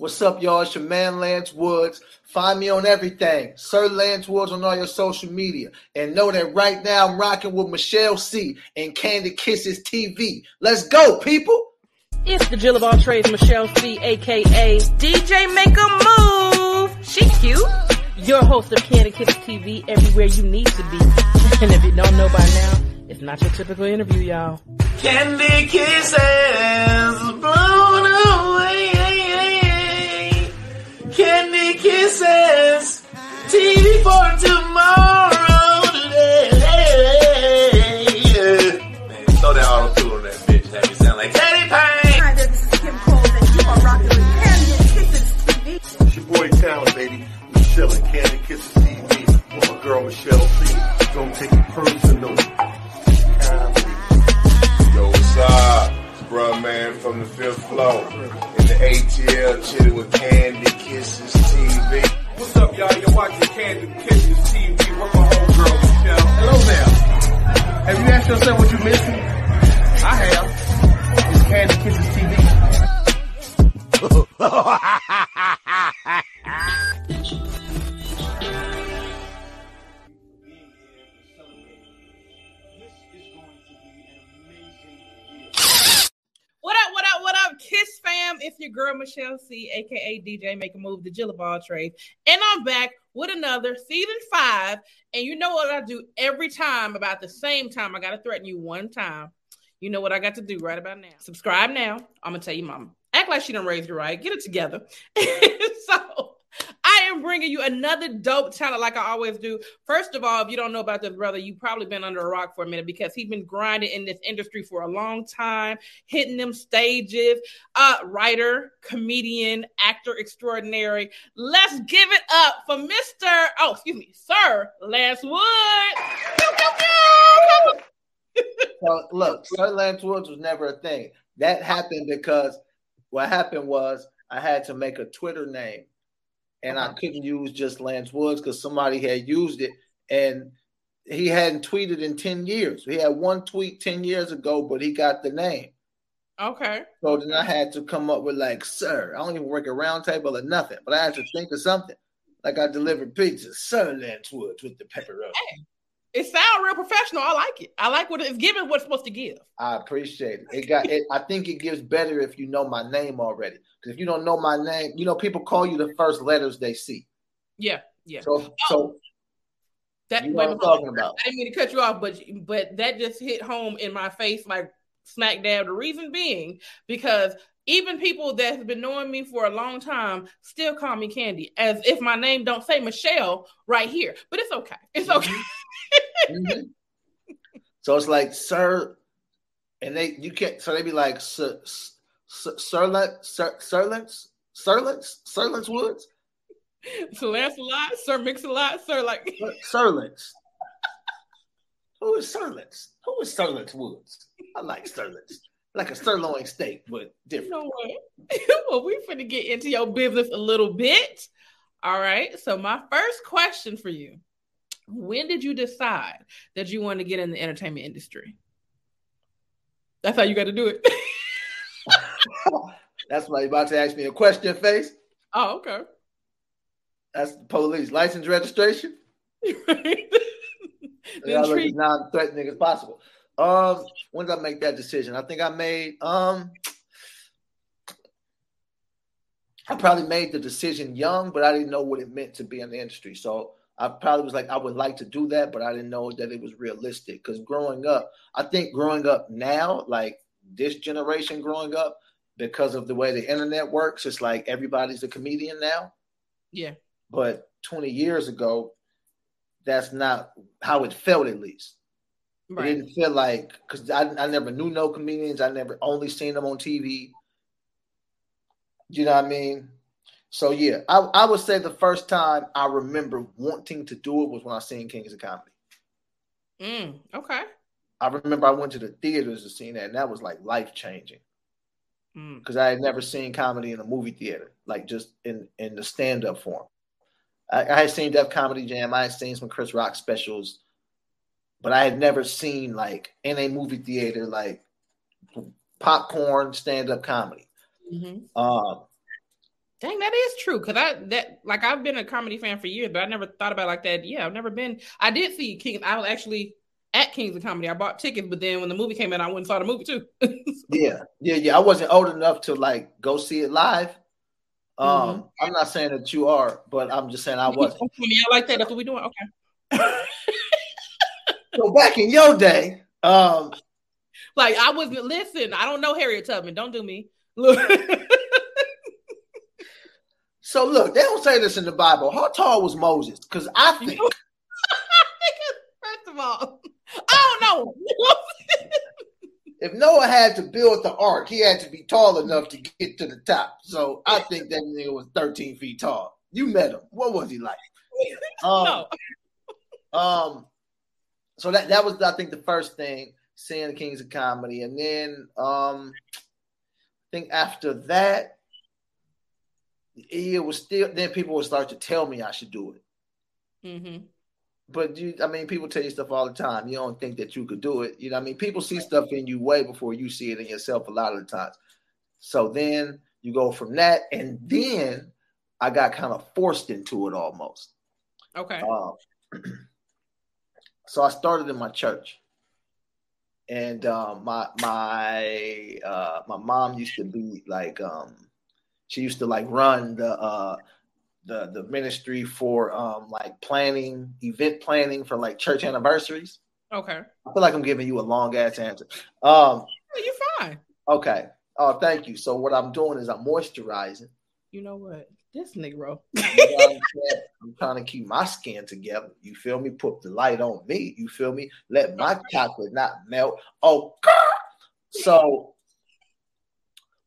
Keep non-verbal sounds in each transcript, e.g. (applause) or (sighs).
What's up, y'all? It's your man Lance Woods. Find me on everything. Sir Lance Woods on all your social media. And know that right now I'm rocking with Michelle C. and Candy Kisses TV. Let's go, people. It's the Jill of all trades, Michelle C, aka DJ Make a Move. She cute. Your host of Candy Kisses TV everywhere you need to be. And if you don't know by now, it's not your typical interview, y'all. Candy kisses kisses. TV for tomorrow. Today. Man, throw that auto tune on that bitch. Have me sound like Teddy Payne. Hi there, this is Kim Cole, and you are rocking with Candy Kisses TV. It's your boy Talent, baby. Michelle and Candy Kisses TV with my girl Michelle C. Don't take it personal. Comedy. Yo, what's up? It's Bruh Man from the fifth floor. In the ATL, chilling with Candy Kisses TV. What's up, y'all? You're watching Candy Kisses TV with my homegirl, Michelle. Hello there. Have you asked yourself what you're missing? I have. It's Candy Kisses TV. (laughs) girl Michelle C, aka DJ Make a Move, the Jill of all trades. And I'm back with another season five. And you know what I do every time about the same time. I gotta threaten you one time. You know what I got to do right about now. Subscribe now. I'm gonna tell you, mama. Act like she didn't raise you right. Get it together. (laughs) so I am bringing you another dope talent, like I always do. First of all, if you don't know about this brother, you've probably been under a rock for a minute because he's been grinding in this industry for a long time, hitting them stages. Uh, writer, comedian, actor extraordinary. Let's give it up for Mr. Oh, excuse me, Sir Lance Wood. Look, Sir Lance Woods was never a thing. That happened because what happened was I had to make a Twitter name, and I couldn't use just Lance Woods because somebody had used it, and he hadn't tweeted in ten years. He had one tweet ten years ago, but he got the name. Okay. So then I had to come up with like, sir, I don't even work a round table or nothing, but I had to think of something. Like I delivered pizza, Sir Lance Woods with the pepperoni. It sounds real professional. I like it. I like what it's giving what's supposed to give. I appreciate it. It got it. I think it gives better if you know my name already. Because if you don't know my name, you know people call you the first letters they see. Yeah, yeah. So so oh. That you know what I'm talking about. I didn't mean to cut you off, but but that just hit home in my face like smack dab. The reason being because even people that have been knowing me for a long time still call me Candy, as if my name don't say Michelle right here. But it's okay. It's okay. Mhm. So it's like sir, and they you can't. So they be like sir, sir, Sirlance, Sir, Sirlance, Sirlance, Sirlance Woods, so Lancelot, Sir Mix-a-Lot, Sir like (laughs) Sirlance. Who is Sirlance? Who is Sirlance Woods? I like Sirlance, like a sirloin steak, but you different. know what? (laughs) well, we finna get into your business a little bit. All right. So my first question for you: When did you decide that you want to get in the entertainment industry? That's how you got to do it. (laughs) That's why you about to ask me a question, face. oh, okay. That's the police license registration. (laughs) Right. As non-threatening as possible. Um, when did I make that decision? I think I made um I probably made the decision young, but I didn't know what it meant to be in the industry. So I probably was like, I would like to do that, but I didn't know that it was realistic. Because growing up, I think growing up now, like this generation growing up, because of the way the internet works, it's like everybody's a comedian now. Yeah. But 20 years ago, that's not how it felt, at least. It didn't feel like because I, I never knew no comedians. I never only seen them on TV. You know what I mean? So yeah, I, I would say the first time I remember wanting to do it was when I seen Kings of Comedy. Mm, okay. I remember I went to the theaters to see that, and that was like life changing Mm. because I had never seen comedy in a movie theater, like just in in the stand up form. I, I had seen Def Comedy Jam, I had seen some Chris Rock specials, but I had never seen like in a movie theater like popcorn stand up comedy. hmm Um, Dang, that is true. Cause I that like I've been a comedy fan for years, but I never thought about it like that. Yeah, I've never been. I did see King. I was actually at Kings of Comedy. I bought tickets, but then when the movie came out, I went and saw the movie too. (laughs) Yeah, yeah, yeah. I wasn't old enough to like go see it live. Um, Mhm. I'm not saying that you are, but I'm just saying I wasn't. yeah, I like that. That's what we doing. Okay. (laughs) so back in your day, um, Like I wasn't. listen. I don't know Harriet Tubman. Don't do me. Look. (laughs) so look, they don't say this in the Bible. How tall was Moses? Because I think (laughs) First of all, I don't know. if Noah had to build the ark, he had to be tall enough to get to the top. So I think that nigga was 13 feet tall. You met him. What was he like? (laughs) Um, no. Um, so that that was I think the first thing seeing the Kings of Comedy, and then um, I think after that, it was still then people would start to tell me I should do it. Mm-hmm. But you, I mean, people tell you stuff all the time. You don't think that you could do it. You know, I mean, people see stuff in you way before you see it in yourself a lot of the times. So then you go from that, and then I got kind of forced into it almost. Okay. Um, (clears throat) so I started in my church, and um, my my uh, my mom used to be like um, she used to like run the uh, the the ministry for um, like planning event planning for like church anniversaries. Okay. I feel like I'm giving you a long ass answer. Um, You're fine. okay. Oh, thank you. So what I'm doing is I'm moisturizing. You know what? This Negro. You know I'm? (laughs) I'm trying to keep my skin together. You feel me? Put the light on me. You feel me? Let my chocolate not melt. Oh, God. (laughs) so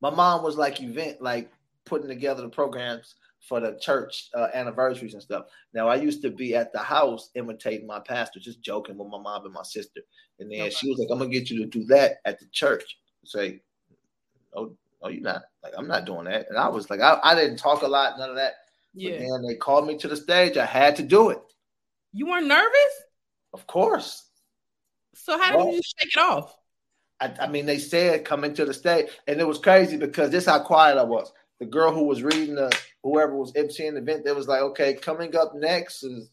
my mom was like event, like putting together the programs for the church uh, anniversaries and stuff. Now I used to be at the house imitating my pastor, just joking with my mom and my sister. And then Okay. she was like, "I'm gonna get you to do that at the church." Say, "Oh, no, you're not." Like I'm not doing that. And I was like, I, I didn't talk a lot, none of that. But Yeah. then they called me to the stage. I had to do it. You weren't nervous? Of course. So how did you shake it off? I, I mean, they said coming to the stage, and it was crazy because this how quiet I was. The girl who was reading the whoever was emceeing the event, that was like, "Okay, coming up next is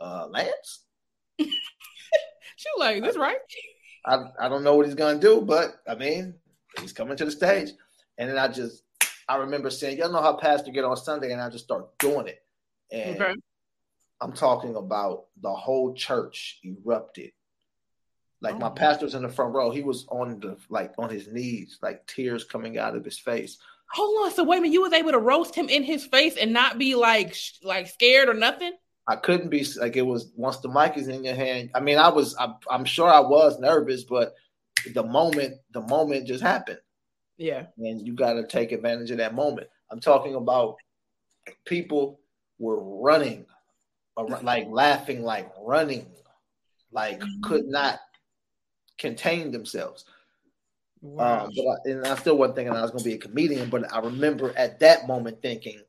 uh, Lance." (laughs) She was like, this right? I I don't know what he's gonna do, but I mean, he's coming to the stage, and then I just I remember saying, "Y'all know how pastor get on Sunday," and I just start doing it, and Okay. I'm talking about the whole church erupted. Like my Oh. pastor's in the front row. He was on the like on his knees, like tears coming out of his face. Hold on. So wait a minute, you was able to roast him in his face and not be like sh- like scared or nothing? I couldn't be like it was once the mic is in your hand. I mean, I was I, I'm sure I was nervous, but the moment the moment just happened, Yeah. and you got to take advantage of that moment. I'm talking about people were running, like laughing, like running, like mm-hmm. could not contain themselves. Wow. Um, but I, and I still wasn't thinking I was going to be a comedian, but I remember at that moment thinking,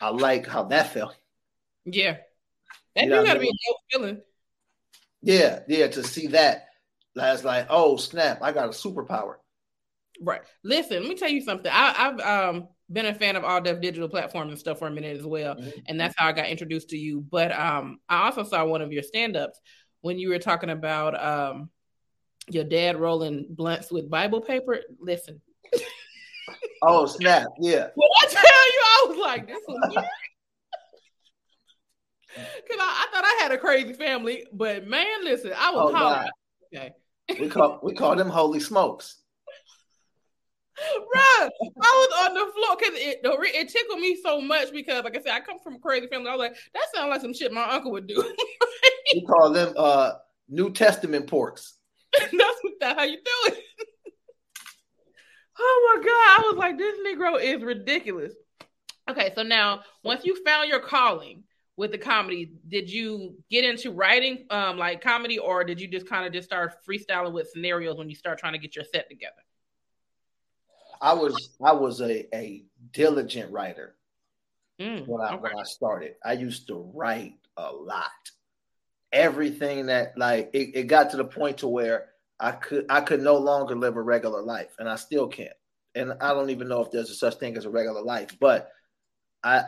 I like how that felt. yeah. That You know, gotta be a dope feeling. Yeah, yeah, to see that, that's like, oh snap, I got a superpower. Right. Listen, let me tell you something. I, I've um been a fan of All Def digital platforms and stuff for a minute as well. Mhm. And that's how I got introduced to you. But um I also saw one of your stand-ups when you were talking about um your dad rolling blunts with Bible paper. Listen, (laughs) Oh snap, yeah. when I tell you, I was like, this weird. (laughs) Cause I, I thought I had a crazy family, but man, listen, I was Oh hollering. Okay. we call we call them holy smokes. Right. I was on the floor because it it tickled me so much because, like I said, I come from a crazy family. I was like, that sounds like some shit my uncle would do. (laughs) We call them uh New Testament porks. (laughs) that's that's how you do it. oh my god! I was like, this Negro is ridiculous. Okay, so now once you found your calling with the comedy, did you get into writing um like comedy, or did you just kind of just start freestyling with scenarios when you start trying to get your set together? I was I was a, a diligent writer Mm, when I okay. when I started. I used to write a lot. Everything that like it, it got to the point to where I could I could no longer live a regular life, and I still can't. And I don't even know if there's a such thing as a regular life, but I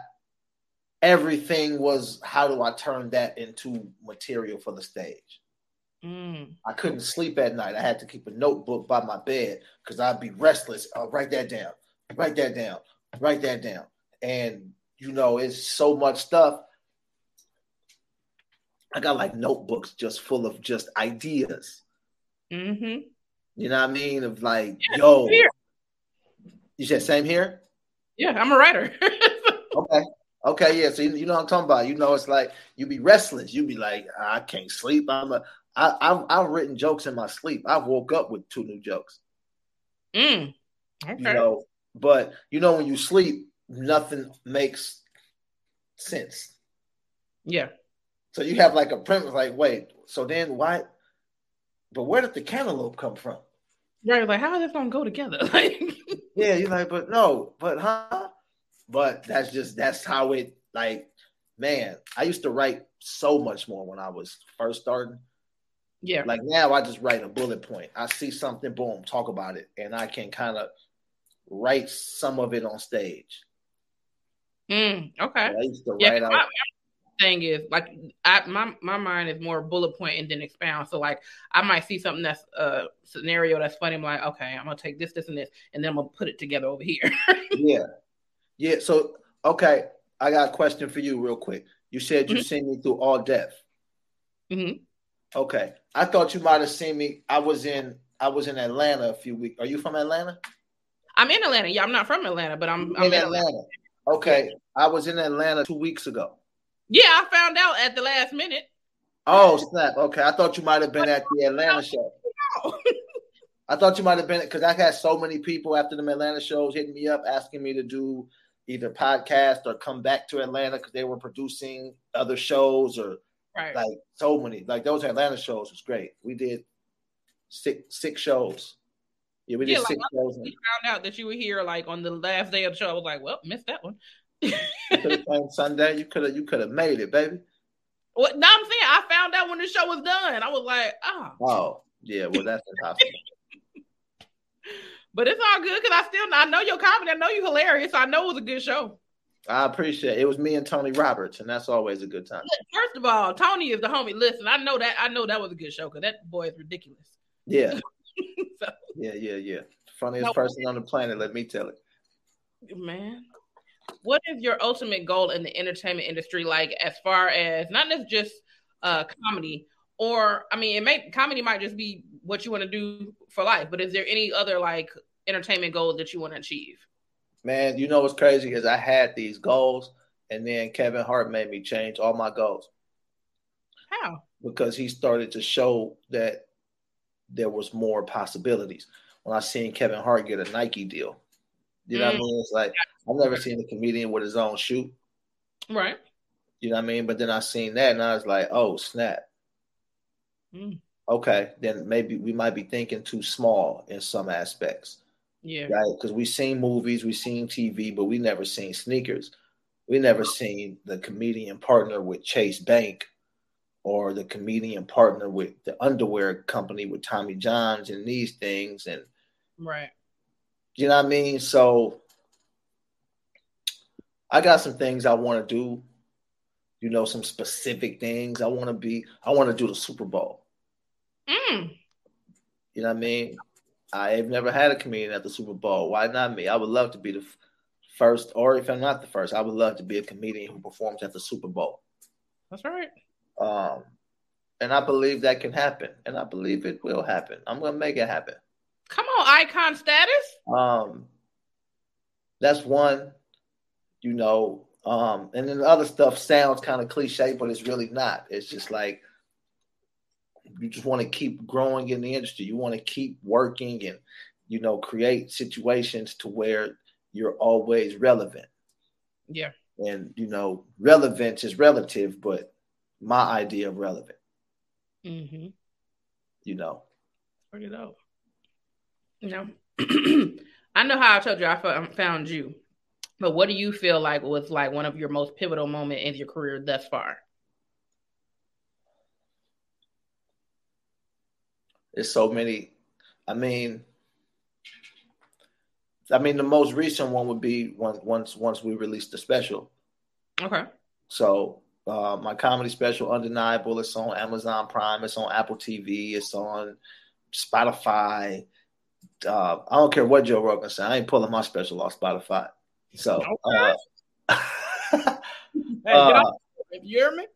everything was how do I turn that into material for the stage? Mm. I couldn't sleep at night. I had to keep a notebook by my bed because I'd be restless. I'll write that down, write that down, write that down. And you know, it's so much stuff. I got like notebooks just full of just ideas. hmm You know what I mean? Of like, Yeah, yo, you said same here? Yeah, I'm a writer. (laughs) Okay. Okay, yeah. So you, you know what I'm talking about. You know, it's like you be restless. You be like, I can't sleep. I'm a I, I've I've written jokes in my sleep. I woke up with two new jokes. mm. Okay. You know, but you know when you sleep, nothing makes sense. yeah. So you have like a premise, like, wait, so then why? But where did the cantaloupe come from? Right. Like, how is this gonna go together? (laughs) Like, Yeah, you're like, but no, but huh? But that's just that's how it like, man. I used to write so much more when I was first starting. yeah. Like now, I just write a bullet point. I see something, boom, talk about it, and I can kind of write some of it on stage. Mm. Okay. I used to Yeah, write out. my thing is like I my my mind is more bullet point and then expound. So like I might see something that's a scenario that's funny. I'm like, okay, I'm gonna take this, this, and this, and then I'm gonna put it together over here. (laughs) Yeah, yeah. So okay, I got a question for you, real quick. You said you Mhm. seen me through All Def. Mhm. Okay, I thought you might have seen me. I was in I was in Atlanta a few weeks. Are you from Atlanta? I'm in Atlanta. Yeah, I'm not from Atlanta, but I'm, I'm in Atlanta. Okay, I was in Atlanta two weeks ago. Yeah, I found out at the last minute. Oh snap! Okay, I thought you might have been at the Atlanta show. (laughs) I thought you might have been because I had so many people after the Atlanta shows hitting me up asking me to do either podcast or come back to Atlanta because they were producing other shows or Right. like so many like those Atlanta shows was great. We did six six shows. Yeah, we did like, six shows. we found out that you were here like on the last day of the show. I was like, well, missed that one. You could have came Sunday. You could have you could have made it, baby. What? No, I'm saying I found out when the show was done. I was like, oh, Oh yeah, well that's impossible. (laughs) but it's all good because I still I know your comedy. I know you're hilarious. I know it was a good show. I appreciate it. It was me and Tony Roberts, and that's always a good time. First of all, Tony is the homie. Listen, I know that. I know that was a good show because that boy is ridiculous. Yeah, (laughs) So, yeah, yeah, yeah. Funniest No. person on the planet. Let me tell it. man, what is your ultimate goal in the entertainment industry? Like, as far as not just uh comedy, or I mean, it may comedy might just be what you want to do for life. But is there any other like entertainment goals that you want to achieve? Man, you know what's crazy is I had these goals, and then Kevin Hart made me change all my goals How? because he started to show that there was more possibilities. When I seen Kevin Hart get a Nike deal, you know what I Mm. mean? It's like I've never seen a comedian with his own shoe. Right. You know what I mean? But then I seen that, and I was like, oh snap. Mm. Okay, then maybe we might be thinking too small in some aspects. Yeah. right? Because we've seen movies, we've seen TV, but we never seen sneakers. We never seen the comedian partner with Chase Bank or the comedian partner with the underwear company with Tommy Johns and these things. And Right. you know what I mean? So I got some things I want to do, you know, some specific things. I want to be, I want to do the Super Bowl. Mm. You know what I mean? I've never had a comedian at the Super Bowl. Why not me? I would love to be the f- first, or if I'm not the first, I would love to be a comedian who performs at the Super Bowl. That's right. Um, and I believe that can happen, and I believe it will happen. I'm gonna make it happen. Come on, icon status. Um, that's one, you know. Um, and then the other stuff sounds kind of cliche, but it's really not. It's just like you just want to keep growing in the industry. You want to keep working and you know create situations to where you're always relevant. Yeah. And you know, relevance is relative, but my idea of relevant, Mm-hmm. you know. Pretty dope. You know, (clears throat) I know how I told you I found you, but what do you feel like was like one of your most pivotal moment in your career thus far? There's so many. I mean, I mean, the most recent one would be once once once we released the special. Okay. So uh, my comedy special, Undeniable, it's on Amazon Prime, it's on Apple TV, it's on Spotify. Uh, I don't care what Joe Rogan said. I ain't pulling my special off Spotify. So, uh, (laughs) Hey, get Uh, all, you hear me?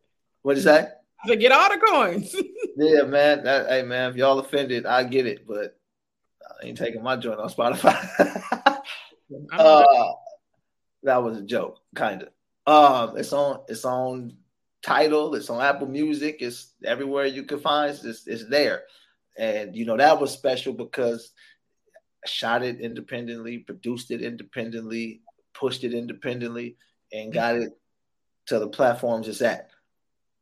what you say? To get all the coins. (laughs) Yeah, man. That, hey, man, if y'all offended, I get it, but I ain't taking my joint on Spotify. (laughs) Uh, that was a joke, kind of. Um, it's on, it's on Tidal, it's on Apple Music, it's everywhere you can find. It's, it's there, and you know that was special because I shot it independently, produced it independently, pushed it independently, and mm. got it to the platforms it's at.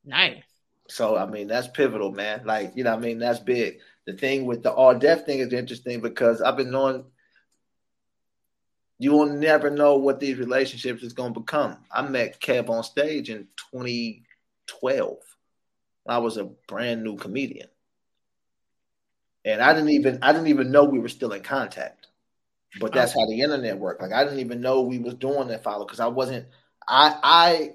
nice. So I mean that's pivotal, man. Like you know, what I mean that's big. The thing with the All Def thing is interesting because I've been knowing you will never know what these relationships is going to become. I met KevOnStage in 2012. I was a brand new comedian, and I didn't even I didn't even know we were still in contact. But that's how the internet worked. Like I didn't even know we was doing that follow because I wasn't. I I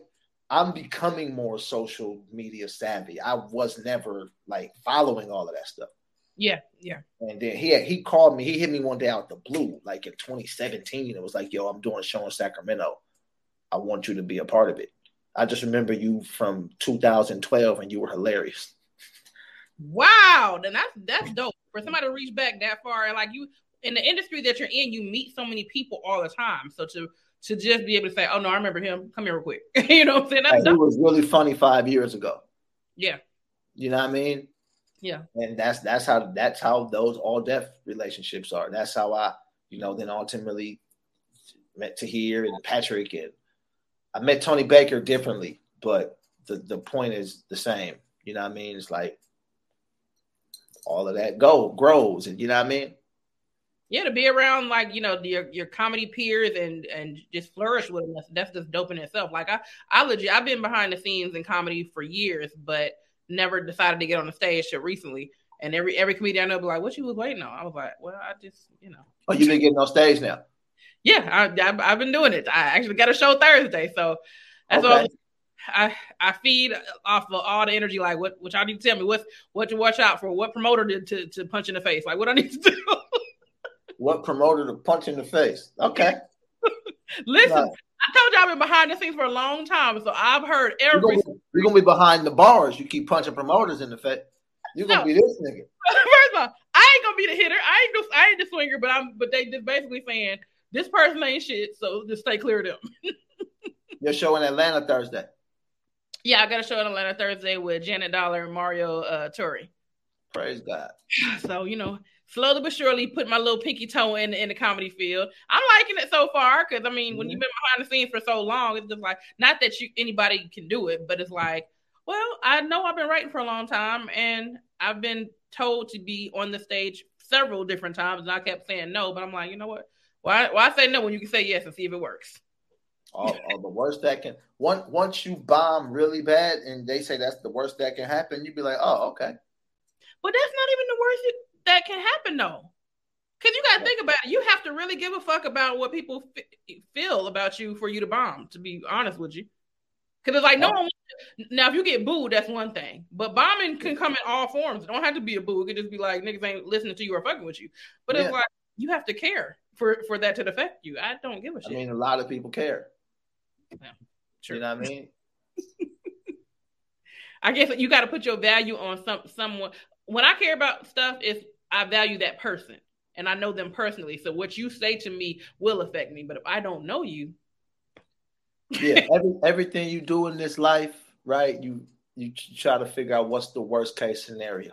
I'm becoming more social media savvy. I was never like following all of that stuff. Yeah, yeah. And then he he called me. He hit me one day out the blue, like in 2017. It was like, "Yo, I'm doing a show in Sacramento. I want you to be a part of it." I just remember you from 2012, and you were hilarious. Wow, then that's that's dope for somebody to reach back that far. And like you in the industry that you're in, you meet so many people all the time. So to to just be able to say, "Oh no, I remember him. Come here real quick," (laughs) you know what I'm saying? That's Like, he was really funny five years ago. Yeah, You know what I mean? yeah. and that's that's how that's how those All Def relationships are. That's how I, you know, then ultimately met Tahir and Patrick, and I met Tony Baker differently, but the the point is the same. You know what I mean? It's like all of that go grows, and you know what I mean. Yeah, to be around like you know your your comedy peers and and just flourish with them. That's, that's just dope in itself. Like I I legit I've been behind the scenes in comedy for years, but never decided to get on the stage till recently. And every every comedian I know be like, "What you was waiting on?" I was like, "Well, I just you know." Oh, you been getting on stage now? Yeah, I, I've been doing it. I actually got a show Thursday, so that's all. I I feed off of all the energy. Like, what what y'all need to tell me? What what to watch out for? What promoter to, to to punch in the face? Like, what I need to do? What promoter to punch in the face? Okay, (laughs) Listen. I told you I've been behind the scenes for a long time, so I've heard You're gonna, be, you're gonna be behind the bars. You keep punching promoters in the face. You're gonna be this nigga. (laughs) First of all, I ain't gonna be the hitter. I ain't the, I ain't the swinger, but I'm. But they just basically saying this person ain't shit, so just stay clear of them. (laughs) Your show in Atlanta Thursday. Yeah, I got a show in Atlanta Thursday with Janet Dollar and Mario uh, Turi. Praise God. (sighs) So you know, slowly but surely, put my little pinky toe in in the comedy field. I'm liking it so far because I mean, when you've mm-hmm. been behind the scenes for so long, it's just like not that you anybody can do it, but it's like, well, I know I've been writing for a long time, and I've been told to be on the stage several different times, and I kept saying no, but I'm like, you know what? Why why say no when you can say yes and see if it works? all, all the worst that can once once you bomb really bad and they say that's the worst that can happen, you'd be like, oh, okay. But that's not even the worst that can happen, though. Because you got to think about it. You have to really give a fuck about what people f- feel about you for you to bomb, to be honest with you. Because it's like, no oh. one. Now, if you get booed, that's one thing. But bombing can come in all forms. It don't have to be a boo. It could just be like, niggas ain't listening to you or fucking with you. But it's Yeah. like, you have to care for, for that to affect you. I don't give a shit. I mean, a lot of people care. Yeah, Sure. You know what I mean? (laughs) (laughs) I guess you got to put your value on some someone. When I care about stuff, is I value that person and I know them personally. So what you say to me will affect me. But if I don't know you, Yeah. (laughs) Every, everything you do in this life, right? You you try to figure out what's the worst case scenario.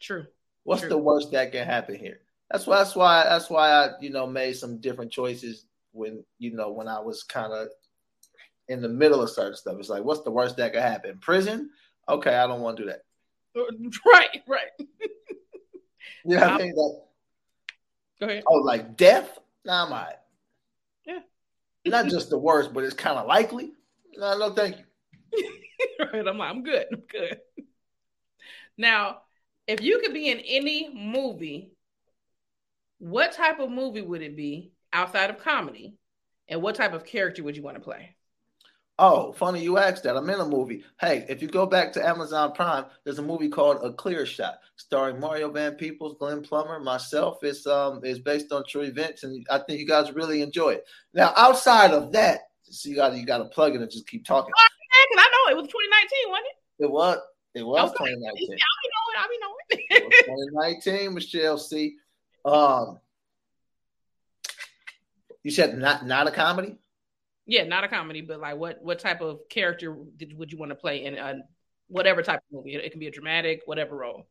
true. What's True. the worst that can happen here? That's why. That's why. That's why I, you know, made some different choices when, you know, when I was kind of in the middle of certain stuff. It's like, what's the worst that could happen? Prison? Okay, I don't want to do that. (laughs) Right, right. (laughs) You know what I'm mean? Like, Go ahead. oh, like death? Nah, I'm all right. Yeah. Not just the worst, but it's kind of likely. No, no, thank you. (laughs) right. I'm like, I'm good. I'm good. Now, if you could be in any movie, what type of movie would it be? outside of comedy, and what type of character would you want to play? Oh, funny you asked that. I'm in a movie. Hey, if you go back to Amazon Prime, there's a movie called A Clear Shot, starring Mario Van Peebles, Glenn Plummer, myself. It's um it's based on true events, and I think you guys really enjoy it. Now, outside of that, so you got you got to plug it and just keep talking. Yeah, 'cause I know it was 2019, wasn't it? It was it was Okay. 2019. I be knowing. I be It knowing. was 2019, Michelle C. Um, you said not not a comedy. Yeah, not a comedy, but like what what type of character did, would you want to play in a whatever type of movie? It, can be a dramatic, whatever role.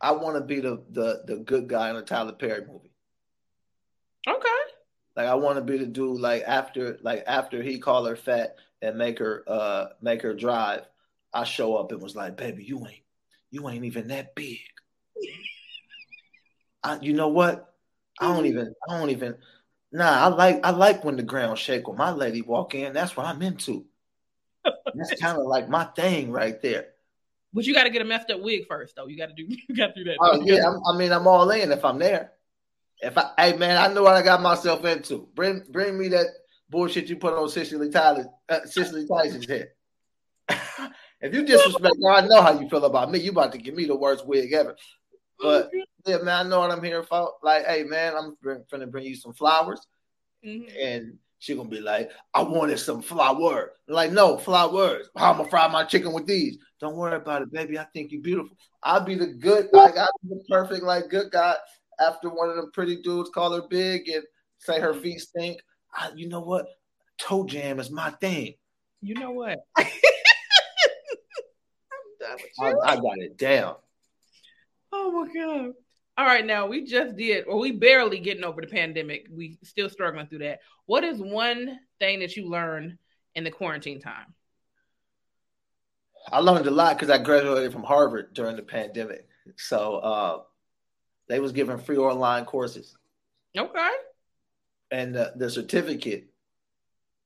I want to be the the the good guy in a Tyler Perry movie. Okay. Like I want to be the dude like after like after he call her fat and make her uh make her drive. I show up and was like, baby, you ain't you ain't even that big. I, you know what? I don't even I don't even nah. I like I like when the ground shake when my lady walk in. That's what I'm into. That's (laughs) kind of like my thing right there. But you got to get a messed up wig first, though. You got to do (laughs) you got to do that. Oh yeah, I'm, I mean I'm all in if I'm there. If I hey man, I know what I got myself into. Bring bring me that bullshit you put on Cicely Tyler uh, Cicely Tyson's head. (laughs) if you disrespect her, I know how you feel about me. You about to give me the worst wig ever. But yeah, man, I know what I'm here for. Like, hey man, I'm bring, finna bring you some flowers, Mhm. and she gonna be like, I wanted some flour. Like, no flowers. How I'm gonna fry my chicken with these? Don't worry about it, baby. I think you're beautiful. I'll be the good, like I'll be the perfect, like good guy. After one of them pretty dudes call her big and say her feet stink, I, you know what? Toe jam is my thing. You know what? (laughs) I'm done with I, you. I got it down. Oh my god. All right, now we just did, or we barely getting over the pandemic. We still struggling through that. What is one thing that you learned in the quarantine time? I learned a lot because I graduated from Harvard during the pandemic. So uh, they was giving free online courses, Okay. and the, the certificate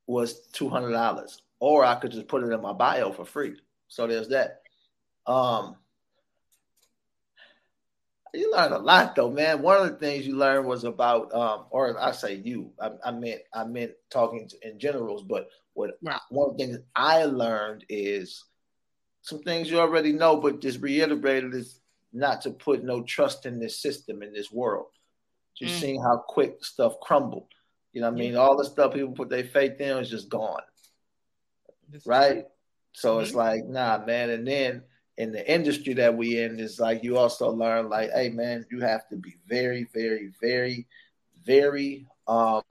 was two hundred dollars, or I could just put it in my bio for free. So there's that. Um, you learn a lot though, man. One of the things you learn was about, um, or I say you, I, I meant I meant talking to, in generals, but what Right. one of the things I learned is some things you already know, but just reiterated is not to put no trust in this system in this world. Just Mm. seeing how quick stuff crumbled. You know what I mean? All the stuff people put their faith in is just gone This- right? So it's Mhm. like, nah, man. And then in the industry that we in, is like you also learn, like, hey, man, you have to be very, very, very, very, um,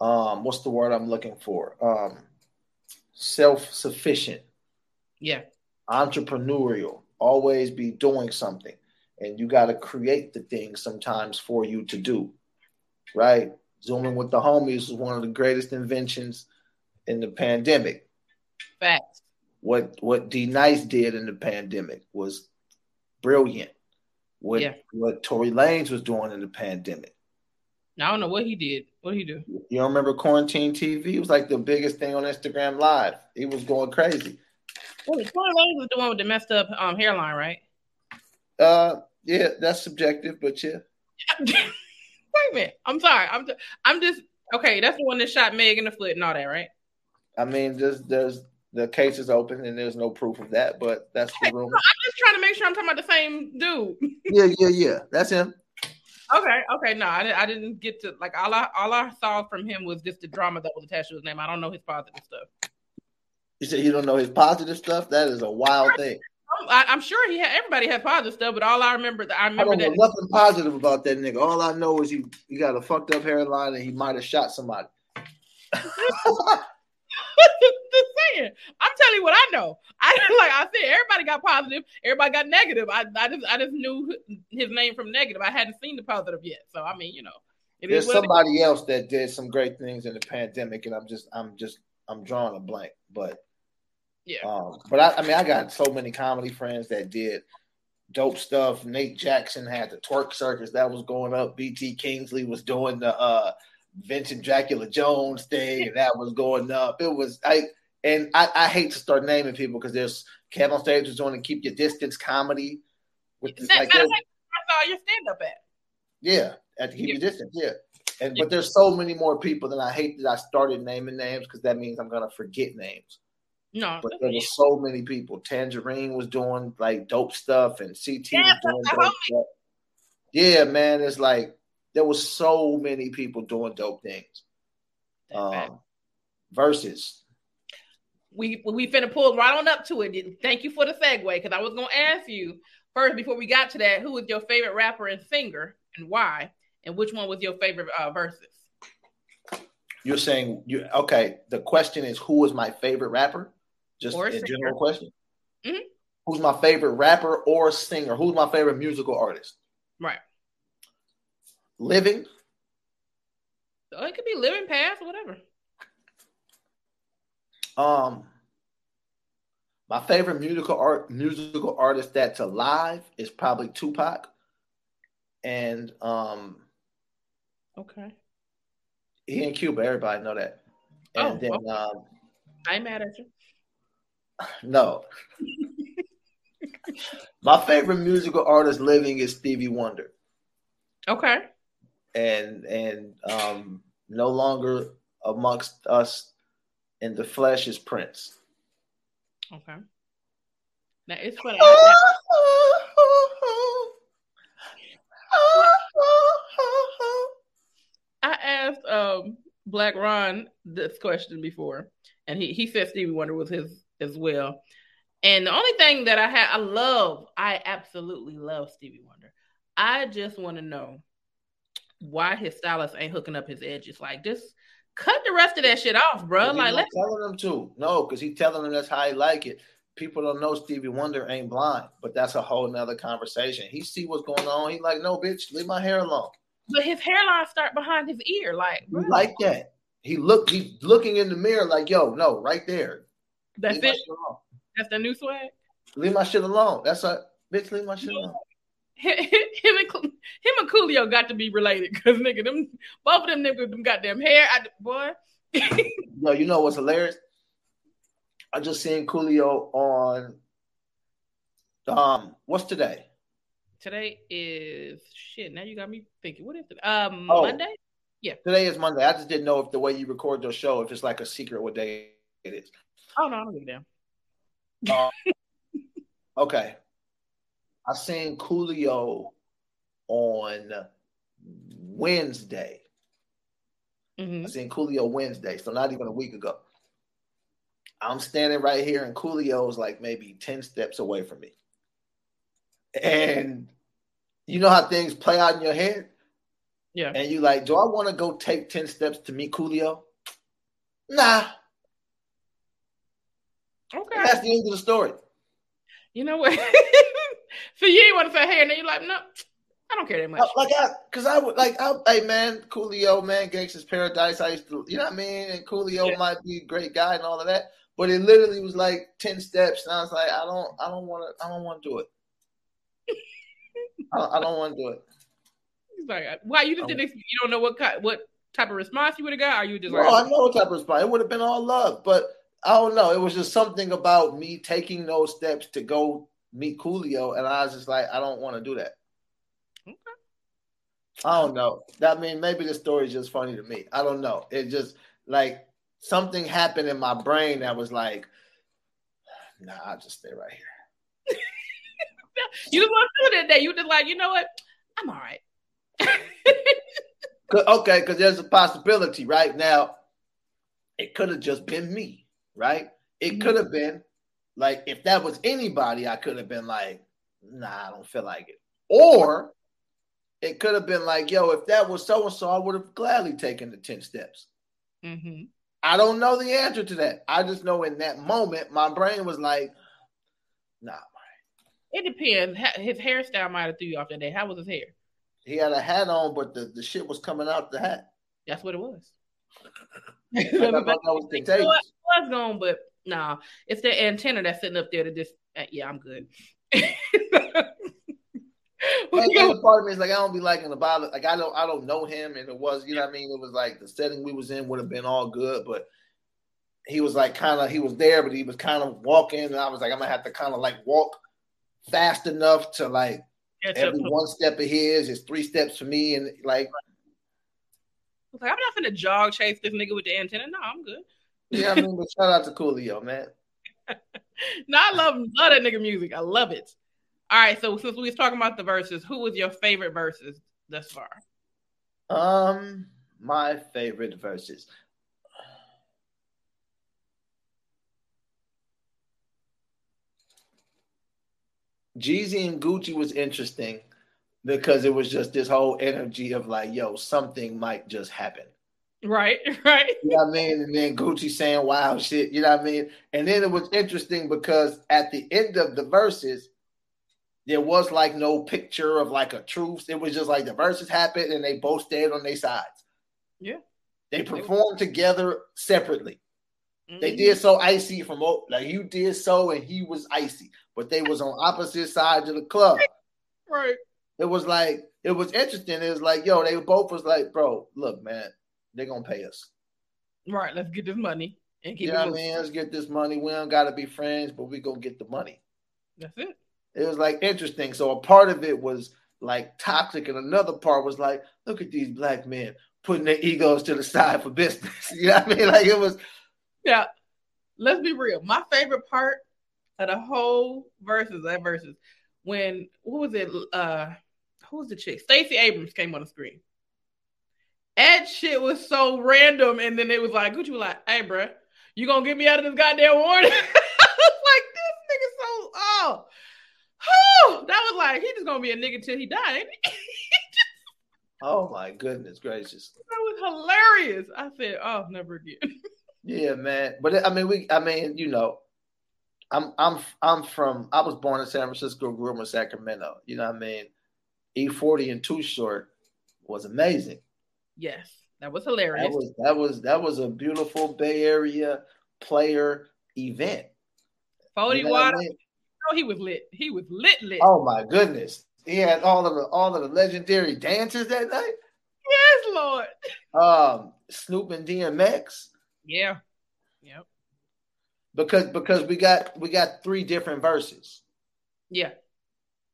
um, what's the word I'm looking for? Um, self-sufficient, Yeah. entrepreneurial. Always be doing something, and you got to create the things sometimes for you to do, right? Zooming with the homies was one of the greatest inventions in the pandemic Facts. What what D Nice did in the pandemic was brilliant. What Yeah. what Tory Lanez was doing in the pandemic. I don't know what he did. What did he do? You don't remember quarantine TV? It was like the biggest thing on Instagram Live. He was going crazy. Oh, Tory Lanez was the one with the messed up um, hairline, right? Uh, yeah, that's subjective, but yeah, (laughs) Wait a minute. I'm sorry. I'm I'm just okay. That's the one that shot Meg in the foot and all that, right? I mean, there's there's the case is open and there's no proof of that, but that's the rumor. I'm just trying to make sure I'm talking about the same dude. (laughs) yeah, yeah, yeah. That's him. Okay, okay, no, I didn't, I didn't get to like all I all I saw from him was just the drama that was attached to his name. I don't know his positive stuff. You said you don't know his positive stuff. That is a wild thing. I'm, I, I'm sure he had everybody had positive stuff, but all I remember, I I remember know that nothing positive about that nigga. All I know is he he got a fucked up hairline and he might have shot somebody. (laughs) (laughs) just saying. I'm telling you what I know. I (laughs) like I said, everybody got positive, everybody got negative. I, I just I just knew his name from negative. I hadn't seen the positive yet, so I mean, you know, it There's is what it is. somebody else that did some great things in the pandemic, and I'm just I'm just I'm drawing a blank. But Yeah. um, but I, I mean I got so many comedy friends that did dope stuff. Nate Jackson had the twerk circus that was going up. BT Kingsley was doing the uh Vincent Dracula Jones thing, and that was going up. It was I and I, I hate to start naming people because there's KevOnStage was doing keep your distance comedy. With the, That- like, there's- that's all your stand up at. yeah, to keep Yeah. your distance. Yeah. And but there's so many more people that I hate that I started naming names because that means I'm gonna forget names. No, But there were so many people. Tangerine was doing like dope stuff, and CT Yeah, was doing dope stuff. Yeah, man, it's like there was so many people doing dope things. Um, versus, we we finna pull right on up to it. Thank you for the segue because I was gonna ask you first before we got to that. Who was your favorite rapper and singer and why? And which one was your favorite uh, verses? you're saying you okay. The question is, who is my favorite rapper? Just Or a singer. general question. Mhm. Who's my favorite rapper or singer? Who's my favorite musical artist? Right. Living, So it could be living past or whatever. Um, my favorite musical art musical artist that's alive is probably Tupac, and um, Okay. he in Cuba. Everybody know that. And Oh, then okay. um, I'm mad at you. (laughs) no, (laughs) my favorite musical artist living is Stevie Wonder, Okay. And and um, no longer amongst us in the flesh is Prince. Okay. Now it's funny. I, (laughs) I asked um Black Ron this question before, and he he said Stevie Wonder was his as well. And the only thing that I had, I love, I absolutely love Stevie Wonder. I just want to know why his stylist ain't hooking up his edges. Like, just cut the rest of that shit off, bro. He Like, let telling them to. No, because he telling them that's how he like it. People don't know Stevie Wonder ain't blind, but that's a whole nother conversation. He see what's going on. He like, no, bitch, leave my hair alone. but his hairline start behind his ear. Like, bro, like that. He look. He's looking in the mirror like, yo, no, right there. that's leave it. That's the new swag. Leave my shit alone. That's a bitch. Leave my shit alone. Him and him and Coolio got to be related because nigga, them both of them niggas them goddamn hair. I, boy, (laughs) Yo, you know what's hilarious? I just seen Coolio on. Um, what's today? today is shit. Now you got me thinking. What is it? Um, Oh. Monday. Yeah. Today is Monday. I just didn't know if the way you record your show, if it's like a secret what day it is. Oh no, I don't give a damn. Okay. I seen Coolio on Wednesday. hmm I seen Coolio Wednesday, so not even a week ago. I'm standing right here, and Coolio's like maybe 10 steps away from me. And you know how things play out in your head? Yeah. And you like, do I want to go take 10 steps to meet Coolio? Nah. Okay. And that's the end of the story. You know what? (laughs) so you ain't want to say hey, and then you're like, no, I don't care that much. Oh, like I, cause I would like, I, hey man, Coolio, man, Gangsta's Paradise. I used to, you know what I mean. And Coolio Yeah. might be a great guy and all of that, but it literally was like ten steps, and I was like, I don't, I don't want to, I don't want to do it. I, I don't want to do it. He's like, why you just um, didn't? You don't know what what type of response you would have got? Are you just No, like, Oh, I know what type of response. It would have been all love, but I don't know. It was just something about me taking those steps to go meet Coolio, and I was just like, I don't want to do that. Okay. I don't know. That I mean, maybe the story is just funny to me. I don't know. It just like something happened in my brain that was like, nah, I'll just stay right here. (laughs) you just want to do that day. You just like, you know what? I'm all right. (laughs) 'Cause- Okay, because there's a possibility right now. It could have just been me, right? It could have mm-hmm. been like if that was anybody, I could have been like, nah, I don't feel like it. Or it could have been like, yo, if that was so and so, I would have gladly taken the 10 steps. hmm I don't know the answer to that. I just know in that moment, my brain was like, nah. It depends. His hairstyle might have threw you off that day. How was his hair? He had a hat on, but the, the shit was coming out the hat. That's what it was. (laughs) I thought that was It contagious. was, was gone, but nah, it's the antenna that's sitting up there to just. Uh, yeah, I'm good. And, go- part of me is like I don't be liking the it. Like I don't I don't know him, and it was you know what I mean. It was like the setting we was in would have been all good, but he was like kind of he was there, but he was kind of walking, and I was like I'm gonna have to kind of like walk fast enough to like Catch up. Every one step of his is three steps for me, and like, Like, I'm not gonna jog chase this nigga with the antenna. No, I'm good. Yeah, I mean, but shout out to Coolio, man. (laughs) No, I love love that nigga music. I love it. All right, so since we was talking about the verses, who was your favorite verses thus far? Um, my favorite verses. Jeezy and Gucci was interesting because it was just this whole energy of like, yo, something might just happen. Right, (laughs) right. You know what I mean? And then Gucci saying wild shit, you know what I mean? And then it was interesting because at the end of the verses, there was like no picture of like a truth. It was just like the verses happened and they both stayed on their sides. Yeah. They performed together separately. They Mhm. did so icy from like you did so and he was icy, but they was on opposite sides of the club. Right. It was like it was interesting. It was like, yo, they both was like, bro, look, man, they're gonna pay us. Right. Let's get this money and keep You know what I mean? Let's get this money. We don't gotta be friends, but we gonna get the money. That's it. It was like interesting. So a part of it was like toxic, and another part was like, look at these black men putting their egos to the side for business. (laughs) You know what I mean? Like it was Yeah. Let's be real. My favorite part of the whole verses, that verses, when what was it? Uh who was the chick? Stacey Abrams came on the screen. That shit was so random, and then it was like Gucci was like, "Hey, bro, you gonna get me out of this goddamn warning?" (laughs) I was like, "This nigga so oh, whew. that was like he just gonna be a nigga till he died." Ain't he? (laughs) oh my goodness gracious. that was hilarious. I said, "Oh, never again." (laughs) Yeah, man. But I mean, we. I mean, you know, I'm I'm I'm from. I was born in San Francisco, grew up in Sacramento. You know what I mean? E40 and Too Short was amazing. Yes, that was hilarious. That was that was that was a beautiful Bay Area player event. Forty You know what I water. mean? Oh, he was lit. He was lit, lit. Oh my goodness. He had all of the all of the legendary dancers that night. yes, Lord. Um, Snoop and DMX. Yeah. Yep. Because because we got we got three different verses. Yeah.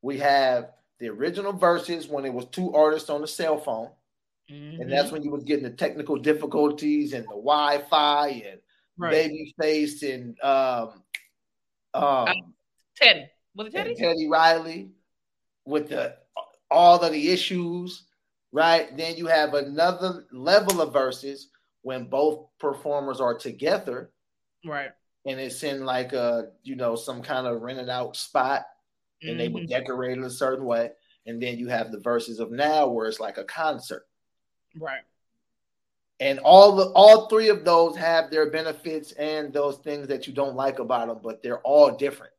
We have the original verses when it was two artists on the cell phone, Mm-hmm. and that's when you was getting the technical difficulties and the Wi-Fi and right. Babyface and um um Teddy. Was it Teddy? Teddy Riley with the all of the issues, right? Then you have another level of verses when both performers are together Right. and it's in like a you know some kind of rented out spot and they were Mhm. decorated a certain way. And then you have the verses of now where it's like a concert. Right. And all the all three of those have their benefits and those things that you don't like about them, but they're all different.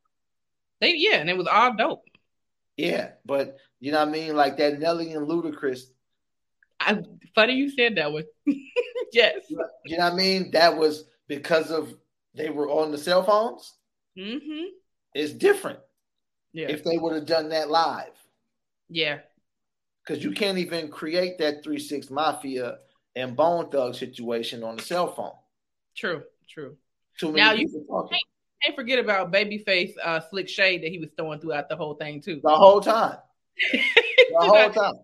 They yeah, and it was all dope. Yeah, but you know what I mean? Like that Nelly and Ludacris, I funny you said that one. (laughs) yes. you know what I mean? That was because of they were on the cell phones. Mm-hmm. It's different Yeah. if they would have done that live. yeah. Because you can't even create that 3 6 Mafia and Bone Thug situation on the cell phone. True. True. Too many Now you- talking Can't forget about Babyface uh slick shade that he was throwing throughout the whole thing too. the whole time. (laughs) The whole time.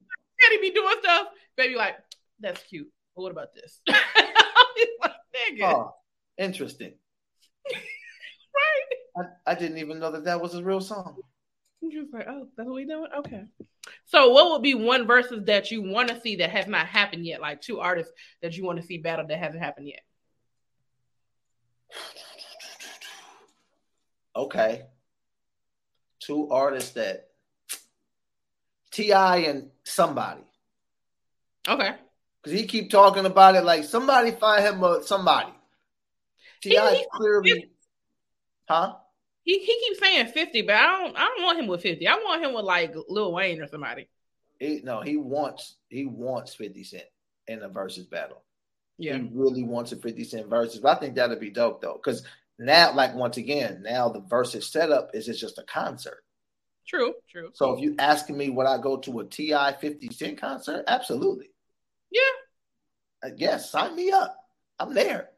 Teddy be doing stuff. Baby like, that's cute. But what about this? (laughs) Like. Oh, interesting. (laughs) Right. I, I didn't even know that that was a real song. I'm just like, oh, that's what we doing? Okay. So, what would be one versus that you want to see that has not happened yet? Like two artists that you want to see battle that hasn't happened yet? Okay. Two artists that T.I. and somebody. Okay. Because he keep talking about it like somebody find him a somebody. T.I. he- clearly Huh? He he keeps saying 50, but I don't I don't want him with 50. I want him with like Lil Wayne or somebody. He, no, he wants he wants 50 Cent in a versus battle. Yeah. He really wants a 50 Cent versus. But I think that'd be dope though. Because now, like once again, now the versus setup is it's just a concert. True, true. So if you asking me would I go to a T.I. 50 Cent concert? Absolutely. Yeah. Uh, Yes, sign me up. I'm there.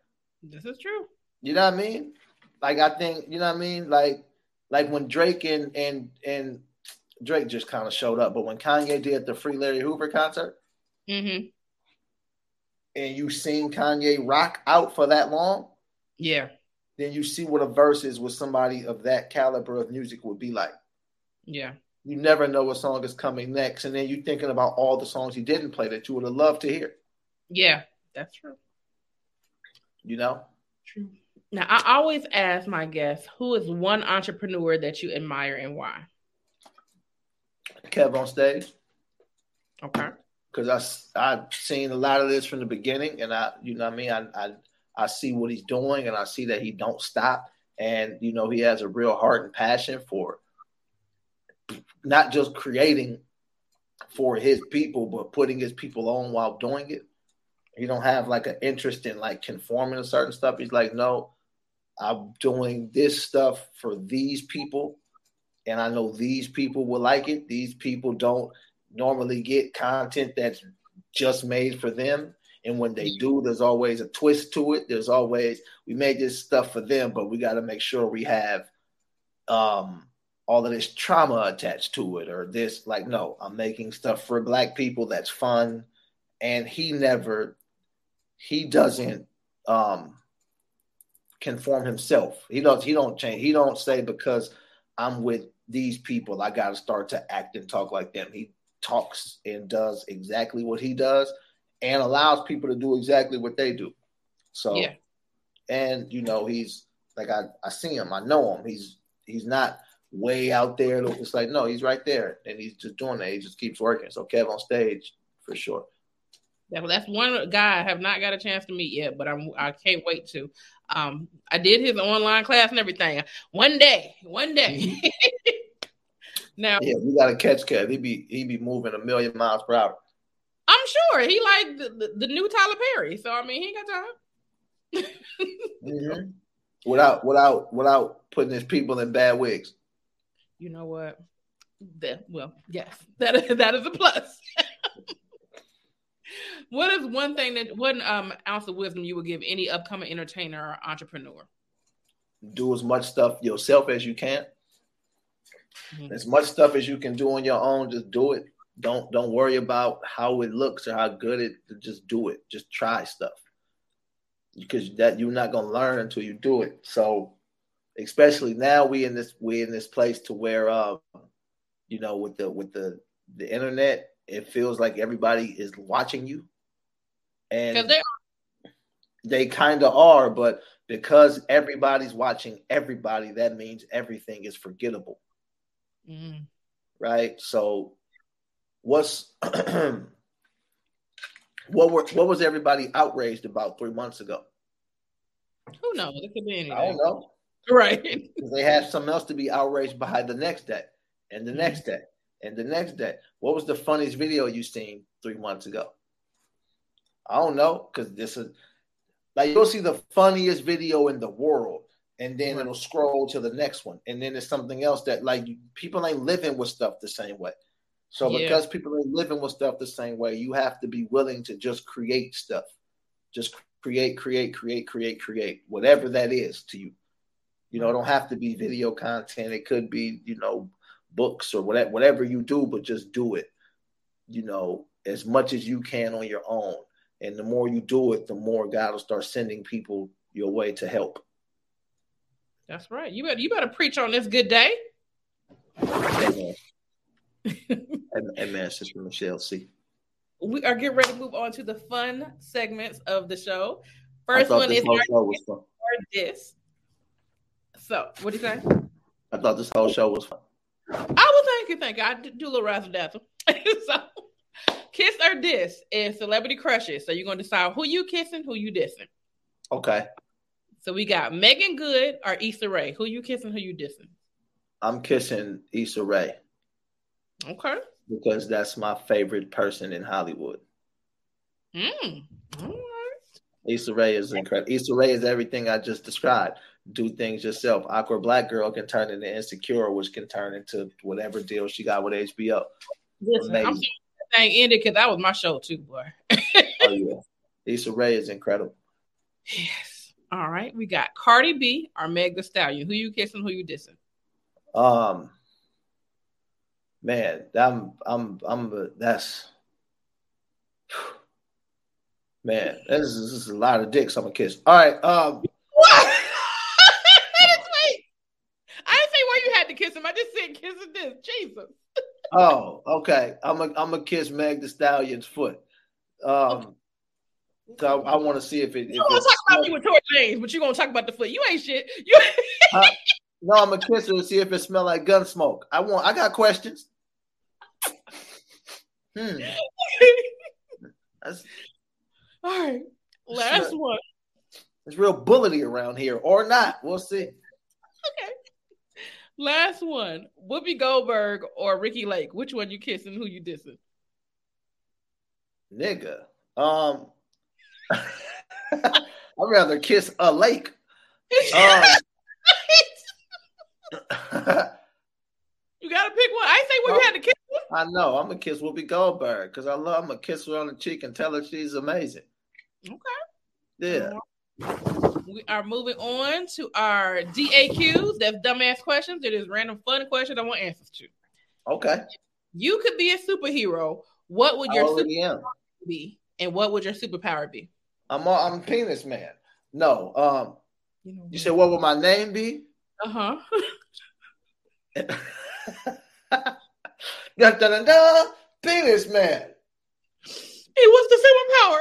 This is true. You know what I mean? Like I think, you know what I mean? Like like when Drake and and and Drake just kind of showed up. But when Kanye did the Free Larry Hoover concert, Mm-hmm. and you seen Kanye rock out for that long, Yeah. then you see what a verses with somebody of that caliber of music would be like. Yeah. You never know what song is coming next, and then you thinking about all the songs he didn't play that you would have loved to hear. Yeah. That's true. You know, True. Now, I always ask my guests who is one entrepreneur that you admire and why? KevOnStage Okay. because I I've seen a lot of this from the beginning, and I you know what I mean I I I see what he's doing, and I see that he don't stop, and you know he has a real heart and passion for not just creating for his people, but putting his people on while doing it. He don't have like an interest in like conforming to certain stuff. He's like, no, I'm doing this stuff for these people, and I know these people will like it. These people don't normally get content that's just made for them. And when they do, there's always a twist to it. There's always we made this stuff for them, but we got to make sure we have um all of this trauma attached to it or this like no, I'm making stuff for black people that's fun and he never he doesn't um conform himself. He don't he don't change. He don't say because I'm with these people, I got to start to act and talk like them. He talks and does exactly what he does and allows people to do exactly what they do. So, Yeah. and you know, he's like I, I see him, I know him. He's he's not way out there. It's like no, he's right there, and he's just doing that. He just keeps working. So KevOnStage for sure. That, that's one guy I have not got a chance to meet yet, but I'm I can't wait to. Um, I did his online class and everything. One day, one day. (laughs) now Yeah, we got to catch Kev. He be he be moving a million miles per hour. I'm sure he like the, the, the new Tyler Perry, so I mean he ain't got time. (laughs) Mhm. Without without without putting his people in bad wigs. You know what? That well, yes, (laughs) that is, that is a plus. What is one thing that one um ounce of wisdom you would give any upcoming entertainer or entrepreneur? Do as much stuff yourself as you can. Mhm. As much stuff as you can do on your own, just do it. Don't don't worry about how it looks or how good it. Just do it. Just try stuff because that you're not gonna learn until you do it. So, especially now, we in this we in this place to where, uh, you know, with the with the the internet, it feels like everybody is watching you, and they they kind of are. But because everybody's watching everybody, that means everything is forgettable Mm, right? So, what's (clears throat) what were what was everybody outraged about three months ago? who knows? It could be anything. I don't know. (laughs) Right. They had something else to be outraged by the next day, and the next day, and the next day. What was the funniest video you seen three months ago? I don't know because this is like you'll see the funniest video in the world, and then it'll scroll to the next one, and then it's something else that like people ain't living with stuff the same way. So Yeah. because people ain't living with stuff the same way, you have to be willing to just create stuff, just create, create, create, create, create, whatever that is to you. You know, it don't have to be video content. It could be, you know, books or whatever, whatever you do, but just do it. You know, as much as you can on your own. And the more you do it, the more God will start sending people your way to help. That's right. You better you better preach on this good day. Amen. Amen, Sister Michelle C. We are getting ready to move on to the fun segments of the show. First one is our show was fun. or this. So, what do you say? I thought this whole show was fun. Oh well, thank you, thank you. I do do a little razzle dazzle. (laughs) so, kiss or diss is celebrity crushes. So you're gonna decide who you kissing, who you dissing. Okay. So we got Meagan Good or Issa Rae. Who you kissing, who you dissing? I'm kissing Issa Rae Okay. because that's my favorite person in Hollywood. Mm. All right. Issa Rae is incredible. Issa Rae is everything I just described. Do things yourself. Awkward black girl can turn into insecure, which can turn into whatever deal she got with HBO. Listen, I'm Amazing. that thing ended because that was my show too, boy. (laughs) Oh yeah, Issa Rae is incredible. yes. All right. We got Cardi B or Meg Thee Stallion. Who you kissing, who you dissing? Um, Man, I'm I'm I'm that's (sighs) man, this is, this is a lot of dicks I'm gonna kiss. All right, um What? Wait. I didn't say where you had to kiss him. I kissing this. Jesus. oh, okay. I'm a I'm gonna kiss Meg Thee Stallion's foot. Um so I, want to see if it if You gonna it's talk about me with Tory Lanez, but you gonna talk about the foot. You ain't shit. You (laughs) no, I'm gonna kiss her to see if it smell like gun smoke. I want I got questions. Hmm. (laughs) All right. Last one. it's real bullety around here, or not. We'll see. Okay. Last one. Whoopi Goldberg or Ricki Lake. Which one you kissing? Who you dissing? Nigga. Um (laughs) I'd rather kiss a lake. Um, (laughs) (laughs) you gotta pick one. I say you had to kiss one. I know. I'm gonna kiss Whoopi Goldberg because I love. I'm gonna kiss her on the cheek and tell her she's amazing. Okay. Yeah. We are moving on to our DAQs. That's dumbass questions. It is random fun questions I want answers to. Okay. You could be a superhero. What would your am. superpower be? And what would your superpower be? I'm. a- I'm a penis man. No. Um. You, know, You said what would my name be? uh-huh. dun, dun, dun, dun, penis man. Hey, what's the superpower?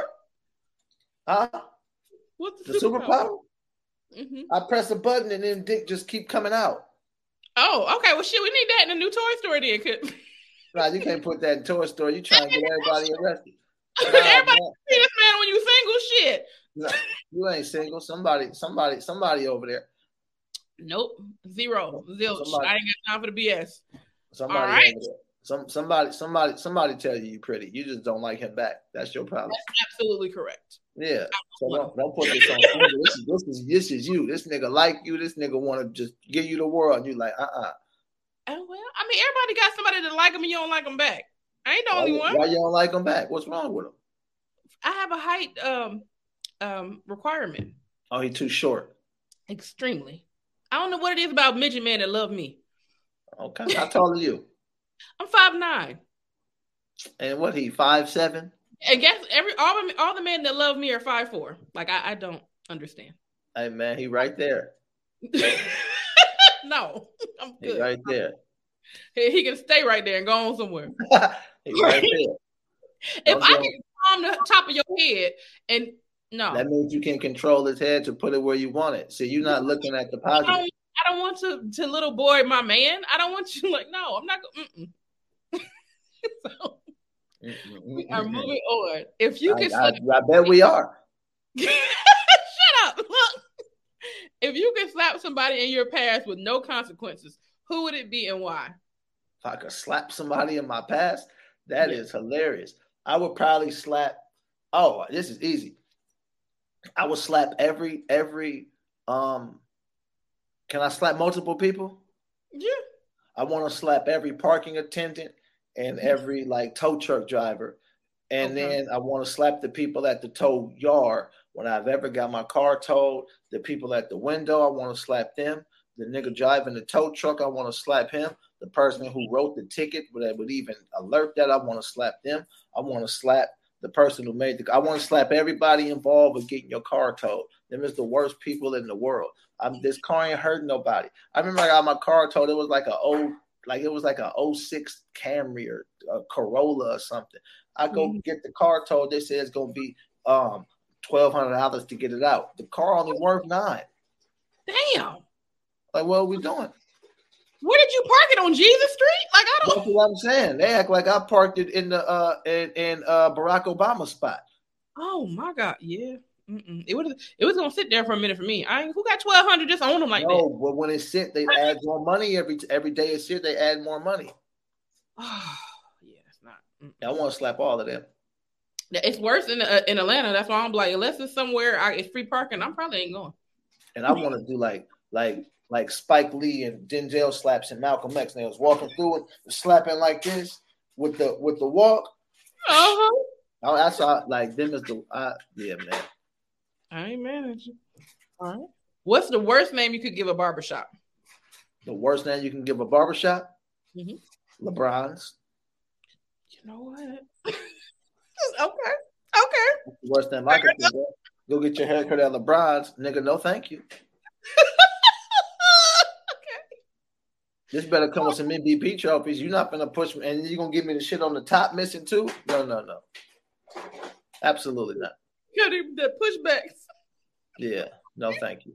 Huh? What's the, The superpower? hmm I press a button and then dick just keep coming out. Oh, okay. Well, shit, we need that in the new Toy Story then. 'cause- (laughs) Nah, you can't put that in Toy Story. You trying to get everybody arrested. (laughs) Nah, Everybody man. see this man when you single shit. Nah, you ain't single. Somebody, somebody, somebody over there. Nope. Zero. Zilch. Somebody- I ain't got time for the BS. Somebody All right. Some somebody, somebody, somebody tell you you're pretty. You just don't like him back. That's your problem. Absolutely correct. Yeah. So don't, don't put this on. this, is, this is this is you. This nigga like you. This nigga want to just give you the world. And you like, uh uh Oh well, I mean, everybody got somebody that like him and you don't like him back. I ain't the only one. why you don't like him back? What's wrong with him? I have a height um um requirement. Oh, he too short. Extremely. I don't know what it is about midget man that love me. Okay. How tall are you? I'm five nine. And what he five seven? And guess every all the all the men that love me are five four. Like I, I don't understand. Hey man, he right there. (laughs) no, (laughs) I'm He good. right there. He, he can stay right there and go on somewhere. (laughs) he right there. If I can palm the top of your head and no, That means you can control his head to put it where you want it. So you're not looking at the positive. I don't want to to little boy my man. I don't want you (laughs) like no. I'm not. go- Mm-mm. (laughs) so we are moving on. If you can, I, slap, I bet we are. (laughs) shut up. Look, if you can slap somebody in your past with no consequences, who would it be and why? If I could slap somebody in my past, that Yeah. is hilarious. I would probably slap. Oh, this is easy. I would slap every every. Um, can I slap multiple people? Yeah. I want to slap every parking attendant and mm-hmm. every like tow truck driver, and Okay. then I want to slap the people at the tow yard when I've ever got my car towed. The people at the window, I want to slap them. The nigga driving the tow truck, I want to slap him. The person who wrote the ticket that would even alert that, I want to slap them. I want to slap the person who made the. I want to slap everybody involved with getting your car towed. Them is the worst people in the world. I'm this car ain't hurting nobody. I remember I got my car towed. It was like a old, like it was like a 06 Camry or a Corolla or something. I go Mhm. get the car towed. They say it's gonna be um twelve hundred dollars to get it out. The car only worth nine. Damn. Like, what are we doing? Where did you park it on Jesus Street? Like I don't. That's what I'm saying. They act like I parked it in the uh in, in uh Barack Obama spot. Oh my God. Yeah. Mm-mm. It was. It was gonna sit there for a minute for me. I who got twelve hundred just on them like no, but when it's sit, they add more money every every day it's sit, they add more money. that? (sighs) yeah, it's not. Mm. I want to slap all of them. It's worse in uh, in Atlanta. That's why I'm like, unless it's somewhere I, it's free parking, I'm probably ain't going. And I want to do like like like Spike Lee and Denzel slaps and Malcolm X. And they was walking through it, slapping like this with the with the walk. Uh-huh. Oh, that's how, like them as the uh, yeah man. I ain't mad at you. All right. What's the worst name you could give a barbershop? The worst name you can give a barbershop. Mhm. LeBron's. You know what? (laughs) okay. Okay. Worse than Michael. can do. Go get your haircut at LeBron's, nigga. No, thank you. Okay. (laughs) This better come with some MVP trophies. You're not gonna push me, and you're gonna give me the shit on the top missing too. No, no, no. Absolutely not. Got him the pushbacks. Yeah. No, thank you.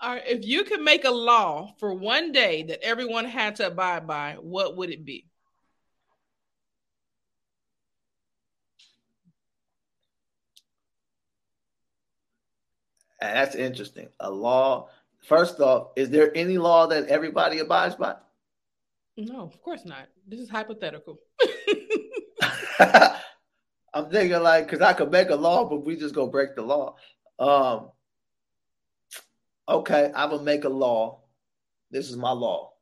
All right. If you could make a law for one day that everyone had to abide by, what would it be? And that's interesting. A law. First off, is there any law that everybody abides by? No, of course not. This is hypothetical. (laughs) (laughs) I'm thinking like because I could make a law, but we just go break the law. Um, okay, I'm gonna make a law. This is my law.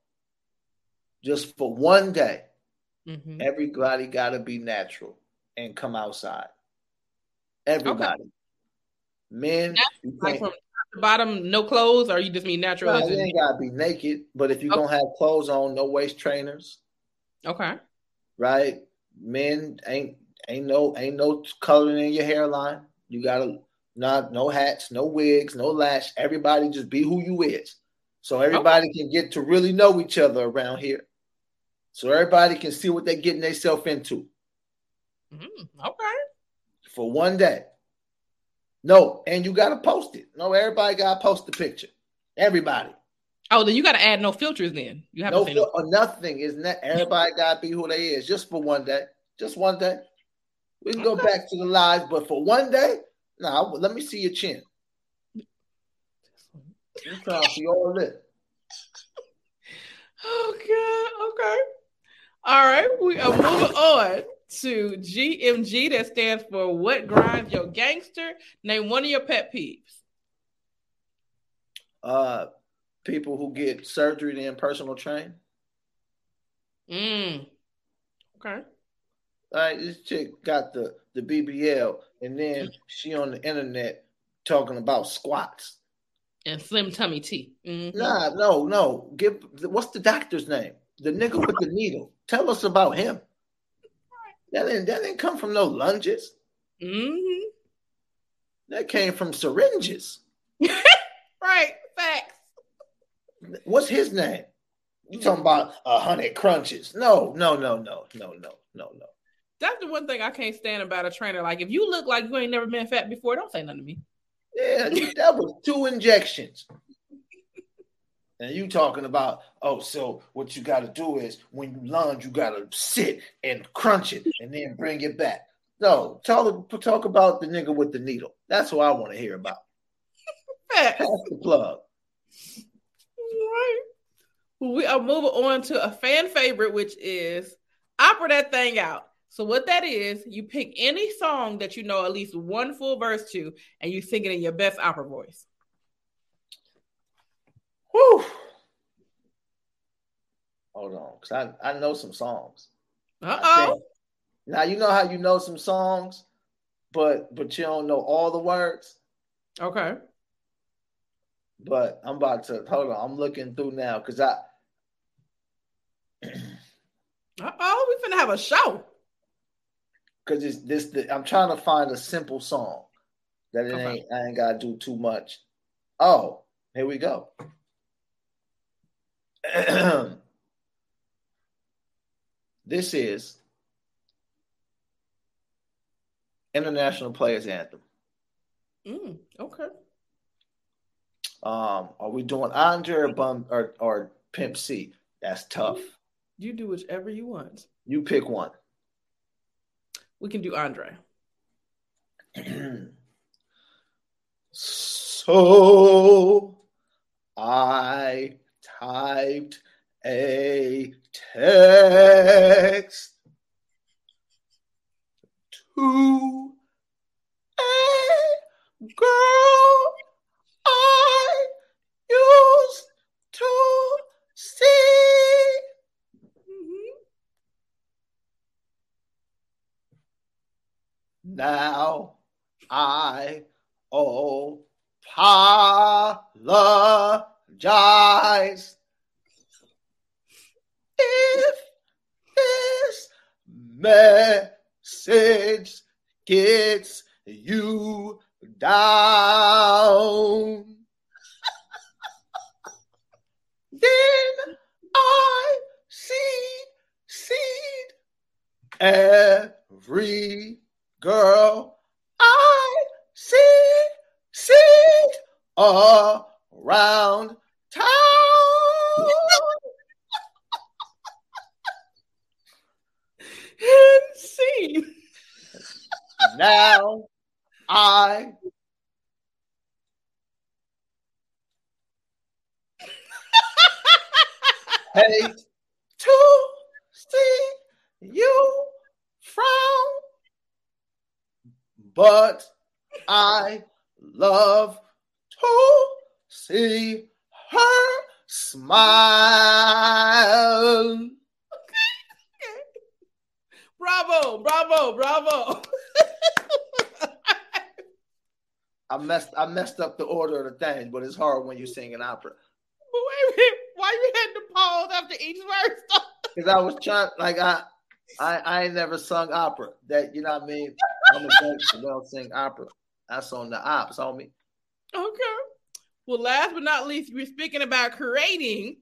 Just for one day, Mhm. everybody got to be natural and come outside. Everybody, men, you Like from top to bottom, no clothes, or you just mean natural? You ain't gotta be naked. But if you Okay. gonna have clothes on, no waist trainers. okay. right? Men ain't ain't no ain't no coloring in your hairline. You gotta not no hats, no wigs, no lash. Everybody just be who you is. So everybody can get to really know each other around here. So everybody can see what they're getting themselves into Mm, okay. for one day. No, and you gotta post it. No, everybody gotta post the picture. Everybody. Oh, then you got to add no filters. Then you have No, no. fil- or nothing is that everybody gotta be who they is just for one day. Just one day. We can go Okay. back to the lies, but for one day, nah, let me see your chin. I'm trying to see all of it. Oh God. Okay. All right. We are moving on to GMG. That stands for What Grinds Your Gangster. Name one of your pet peeves. Uh people who get surgery then personal train. Mm. Okay. All right, this chick got the the BBL, and then she on the internet talking about squats. And Slim Tummy Tea. Mhm. Nah, no, no. Give what's the doctor's name? The nigga with the needle. Tell us about him. That didn't that didn't come from no lunges. Mhm. That came from syringes. (laughs) Right. Facts. What's his name? You talking about a hundred crunches? No, no, no, no, no, no, no, no. That's the one thing I can't stand about a trainer. Like, if you look like you ain't never been fat before, don't say nothing to me. Yeah, (laughs) that was two injections. And you talking about, oh, so what you got to do is when you lunge, you got to sit and crunch it and then bring it back. No, talk talk about the nigga with the needle. That's what I want to hear about. (laughs) Pass the plug. Right. We are moving on to a fan favorite, which is opera that thing out. So what that is, you pick any song that you know at least one full verse to, and you sing it in your best opera voice. Whew. Hold on, because I, I know some songs. Uh oh. Now you know how you know some songs, but but you don't know all the words. Okay. But I'm about to hold on. I'm looking through now because I (clears throat) Uh oh. We finna have a show. Because it's this. The, I'm trying to find a simple song that it Okay. ain't. I ain't gotta do too much. Oh, here we go. (clears throat) this is International Players Anthem. Mm, okay. Um, are we doing Andre or Bun or, or Pimp C? That's tough. You do whichever you want. You pick one. We can do Andre. (clears throat) so I typed a text to a girl I used to see. Now I apologize if this message gets you down. (laughs) then I see seed every girl I see seed around town. and see. now I hate to see you frown, but I love to see her smile. Bravo, bravo, bravo. I messed I messed up the order of the things, but it's hard when you sing an opera. But wait a minute, why you had to pause after each verse? (laughs) Because I was trying like I I I ain't never sung opera. That you know what I mean? I'm a gangster, don't sing opera. That's on the ops, homie. Okay. Well, last but not least, we're speaking about creating.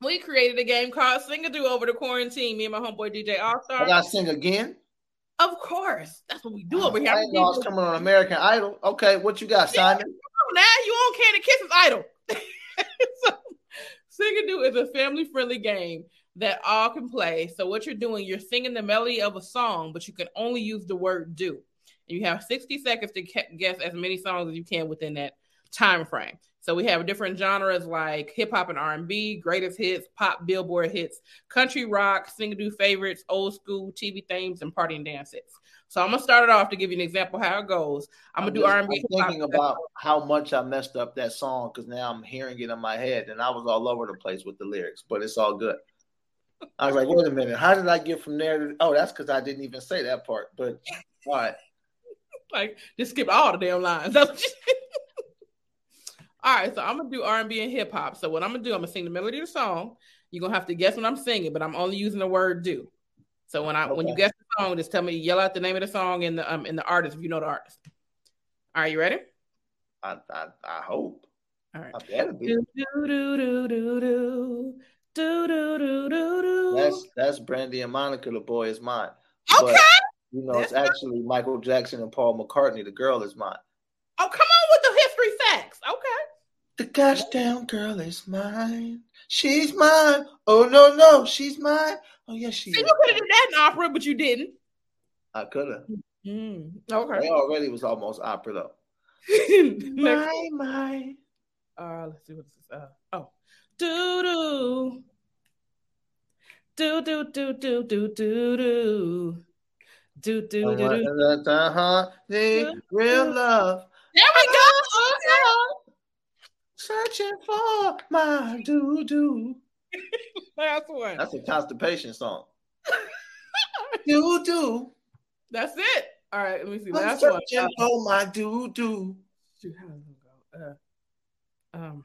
We created a game called Sing a Do over the quarantine. Me and my homeboy DJ All I Star. gotta sing again. Of course, that's what we do oh, over here. I I'm didn't know I was coming on American Idol. Okay, what you got, Simon? Oh, now you on Candy Kisses Idol. (laughs) so, Sing a Do is a family friendly game that all can play. So, what you're doing, you're singing the melody of a song, but you can only use the word do. And you have 60 seconds to guess as many songs as you can within that time frame. So we have different genres like hip hop and R&B, greatest hits, pop, billboard hits, country rock, sing do favorites, old school TV themes, and party and dance hits. So I'm gonna start it off to give you an example how it goes. I'm gonna do R&B. Thinking about how much I messed up that song because now I'm hearing it in my head and I was all over the place with the lyrics, but it's all good. I was like, wait a minute, how did I get from there to oh that's because I didn't even say that part. But all right. (laughs) like just skip all the damn lines. That's what you- all right, so I'm gonna do R&B and hip hop. So what I'm gonna do, I'm gonna sing the melody of the song. You're gonna have to guess what I'm singing, but I'm only using the word do. So when I when you guess the song, just tell me, yell out the name of the song and the um and the artist if you know the artist. All right, you ready? I I, I hope. All right. I better be. Do do do do do do do do do do do. That's that's Brandy and Monica, the boy is mine. okay. But, you know, it's actually Michael Jackson and Paul McCartney, the girl is mine. Oh, come on with the history facts. Okay. The gosh damn girl is mine. She's mine. Oh no, no, she's mine. Oh yes, she See, you could have did that in opera, but you didn't. I could have. Mm, They okay. It already was almost opera though. (laughs) My, my. Uh, let's see what this is. Uh, oh, do do. Do do do do do do do. Do do do do. Uh-huh. The real love. There we go. (laughs) Searching for my doo doo. (laughs) Last one. That's a constipation song. (laughs) doo doo. That's it. All right, let me see. Last one. Oh my doo doo. Uh, um.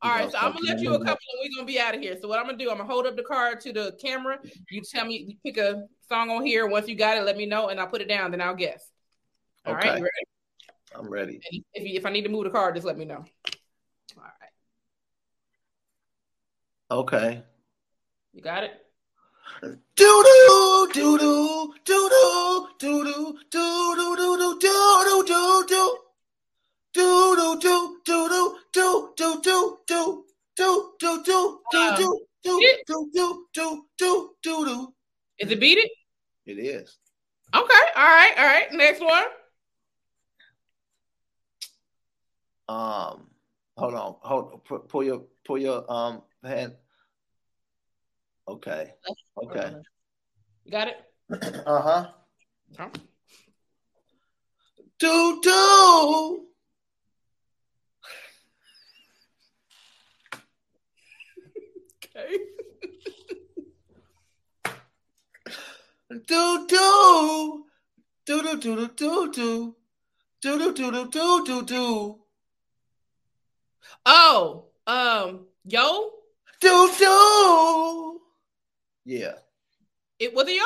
All right, so I'm gonna let you a couple, and we're gonna be out of here. So what I'm gonna do, I'm gonna hold up the card to the camera. You tell me, you pick a song on here. Once you got it, let me know, and I'll put it down. Then I'll guess. All right, Okay. you ready? I'm ready. And If you, if I need to move the card, just let me know. All right, Okay. you got it. Doo doo doo doo doo doo doo doo doo doo doo doo doo doo doo doo doo doo doo doo doo doo doo doo doo doo doo doo doo doo doo doo doo doo doo doo. Is it beat it? It is. Okay. All right. All right. Next one. Um, hold on, hold pu- pull your pull your um hand. Okay. Okay. You got it. Uh huh. Huh? Do do. Do do. Do do do do do do. Do do do do do do do. Oh, um, yo, Do do. Yeah, it was it yo?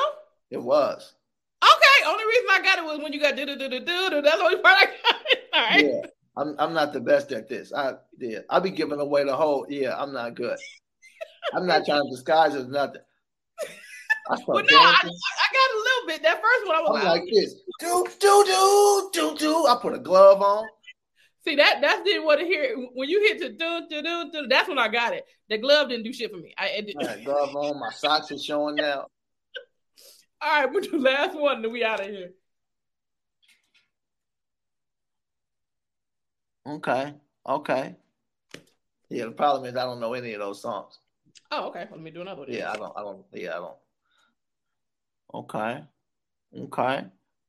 it was. Okay, only reason I got it was when you got do do do do do. That's the only part I got. (laughs) All right. Yeah. I'm I'm not the best at this. I yeah, I'll be giving away the whole yeah, I'm not good. I'm not trying to disguise it as nothing. I Well, no, I. I got a little bit. That first one, I was I'm like, like this. Do do do do do. I put a glove on. see that that didn't want to hear it. when you hit to do do do do. That's when I got it. The glove didn't do shit for me. I it, I had glove on. My socks are showing now. (laughs) all right, we'll do last one, and we out of here. Okay. Okay. Yeah, the problem is I don't know any of those songs. Oh, okay. Let me do another one. Yeah, I don't I don't yeah, I don't. Okay. Okay.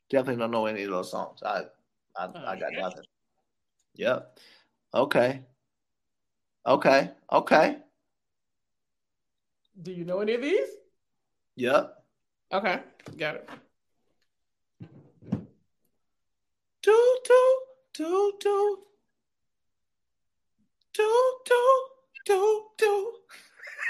Definitely don't know any of those songs. I I, oh, I got Okay. nothing. Yep. Okay. Okay. Okay. Do you know any of these? Yep. Okay, got it. Do do do do do do do do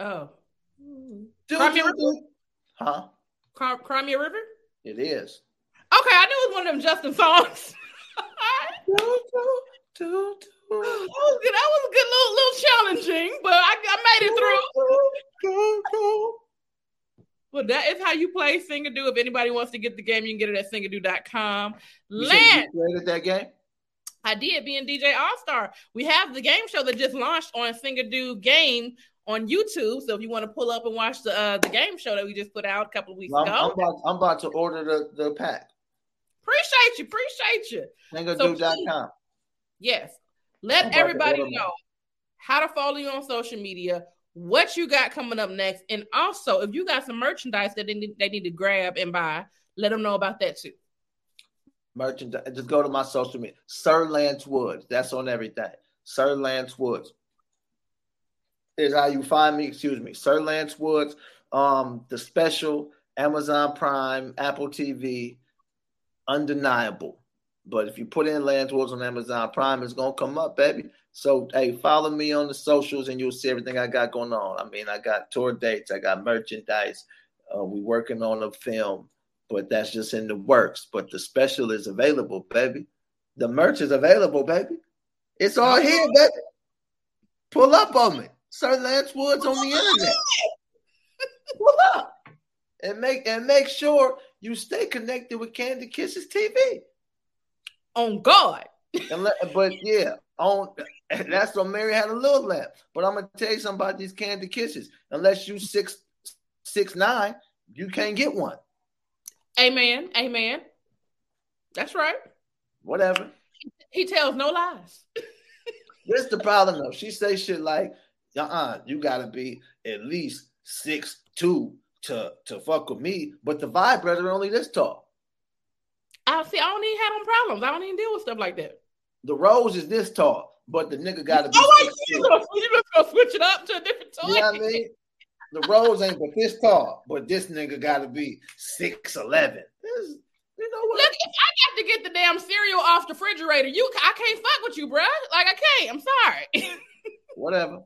oh, Do, Cry Me a do, River? Huh? Cry River. It is. Okay, I knew it was one of them Justin songs. Do, do, do. That was good. That was a good little, little challenging, but I, I made it through. Well, that is how you play Singadu. If anybody wants to get the game, you can get it at singadu.com. You Lance, you created that game? I did being DJ All Star. We have the game show that just launched on Singadu Game on YouTube. So if you want to pull up and watch the uh, the game show that we just put out a couple of weeks I'm, I'm ago, about, I'm about to order the, the pack. appreciate you, appreciate you. Singadu.com. Yes, let everybody know how to follow you on social media, what you got coming up next, and also if you got some merchandise that they need, they need to grab and buy, let them know about that too. Merchandise. Just go to my social media. Sir Lance Woods. That's on everything. Sir Lance Woods is how you find me. Excuse me. Sir Lance Woods. Um, the special Amazon Prime, Apple TV, undeniable. But if you put in Lance Woods on Amazon Prime, it's gonna come up, baby. So hey, follow me on the socials and you'll see everything I got going on. I mean, I got tour dates, I got merchandise. Uh, we working on a film, but that's just in the works. But the special is available, baby. The merch is available, baby. It's all here, baby. Pull up on me. Sir Lance Woods on the internet. Pull up. And make and make sure you stay connected with Candy Kisses TV. On God. Let, but yeah, on that's what Mary had a little lamp. But I'm gonna tell you something about these candy kisses. Unless you six six nine, you can't get one. Amen. Amen. That's right. Whatever. He tells no lies. This is the problem though. She say shit like, uh-uh, you gotta be at least six two to to fuck with me. But the vibe vibrator only this tall. I see. I don't even have them problems. I don't even deal with stuff like that. The rose is this tall, but the nigga gotta be Oh, you gonna, you gonna switch it up to a different toy? You know what I mean? The rose ain't but this tall, but this nigga gotta be six eleven. You know what? Look, if I got to get the damn cereal off the refrigerator, you I can't fuck with you, bruh. Like I can't. I'm sorry. (laughs) Whatever.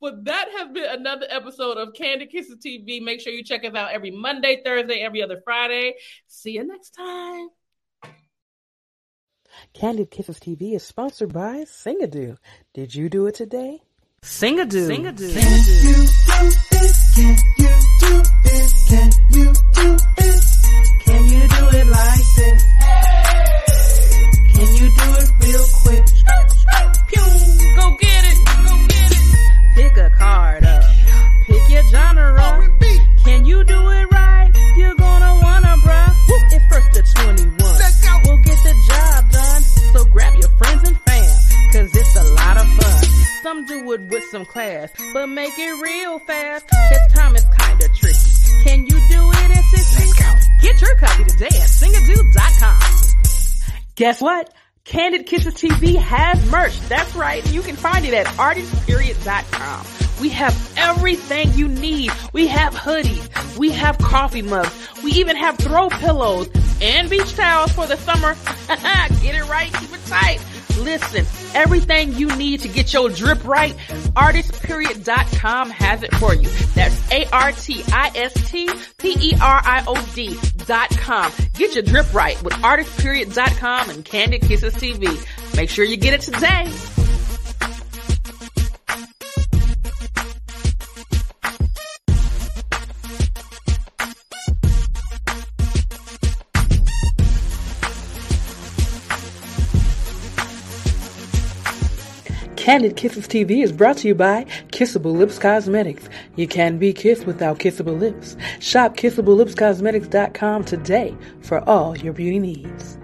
But that has been another episode of Candy Kisses TV. Make sure you check us out every Monday, Thursday, every other Friday. See you next time. Candy Kisses TV is sponsored by Singadoo. Did you do it today? Singadoo. Singadoo. Can you do it class, but make it real fast. Cause time is kinda tricky. Can you do it in 60? Let's. Get your copy today at Singadu.com. Guess what? Candy Kisses TV has merch. That's right. You can find it at artistperiod.com. We have everything you need. We have hoodies. We have coffee mugs. We even have throw pillows and beach towels for the summer. (laughs) get it right. Keep it tight. Listen, everything you need to get your drip right, artistperiod.com has it for you. That's A-R-T-I-S-T-P-E-R-I-O-D dot com. Get your drip right with artistperiod.com and Candy Kisses TV. Make sure you get it today. Candy Kisses TV is brought to you by Kissable Lips Cosmetics. You can be kissed without kissable lips. Shop kissablelipscosmetics.com today for all your beauty needs.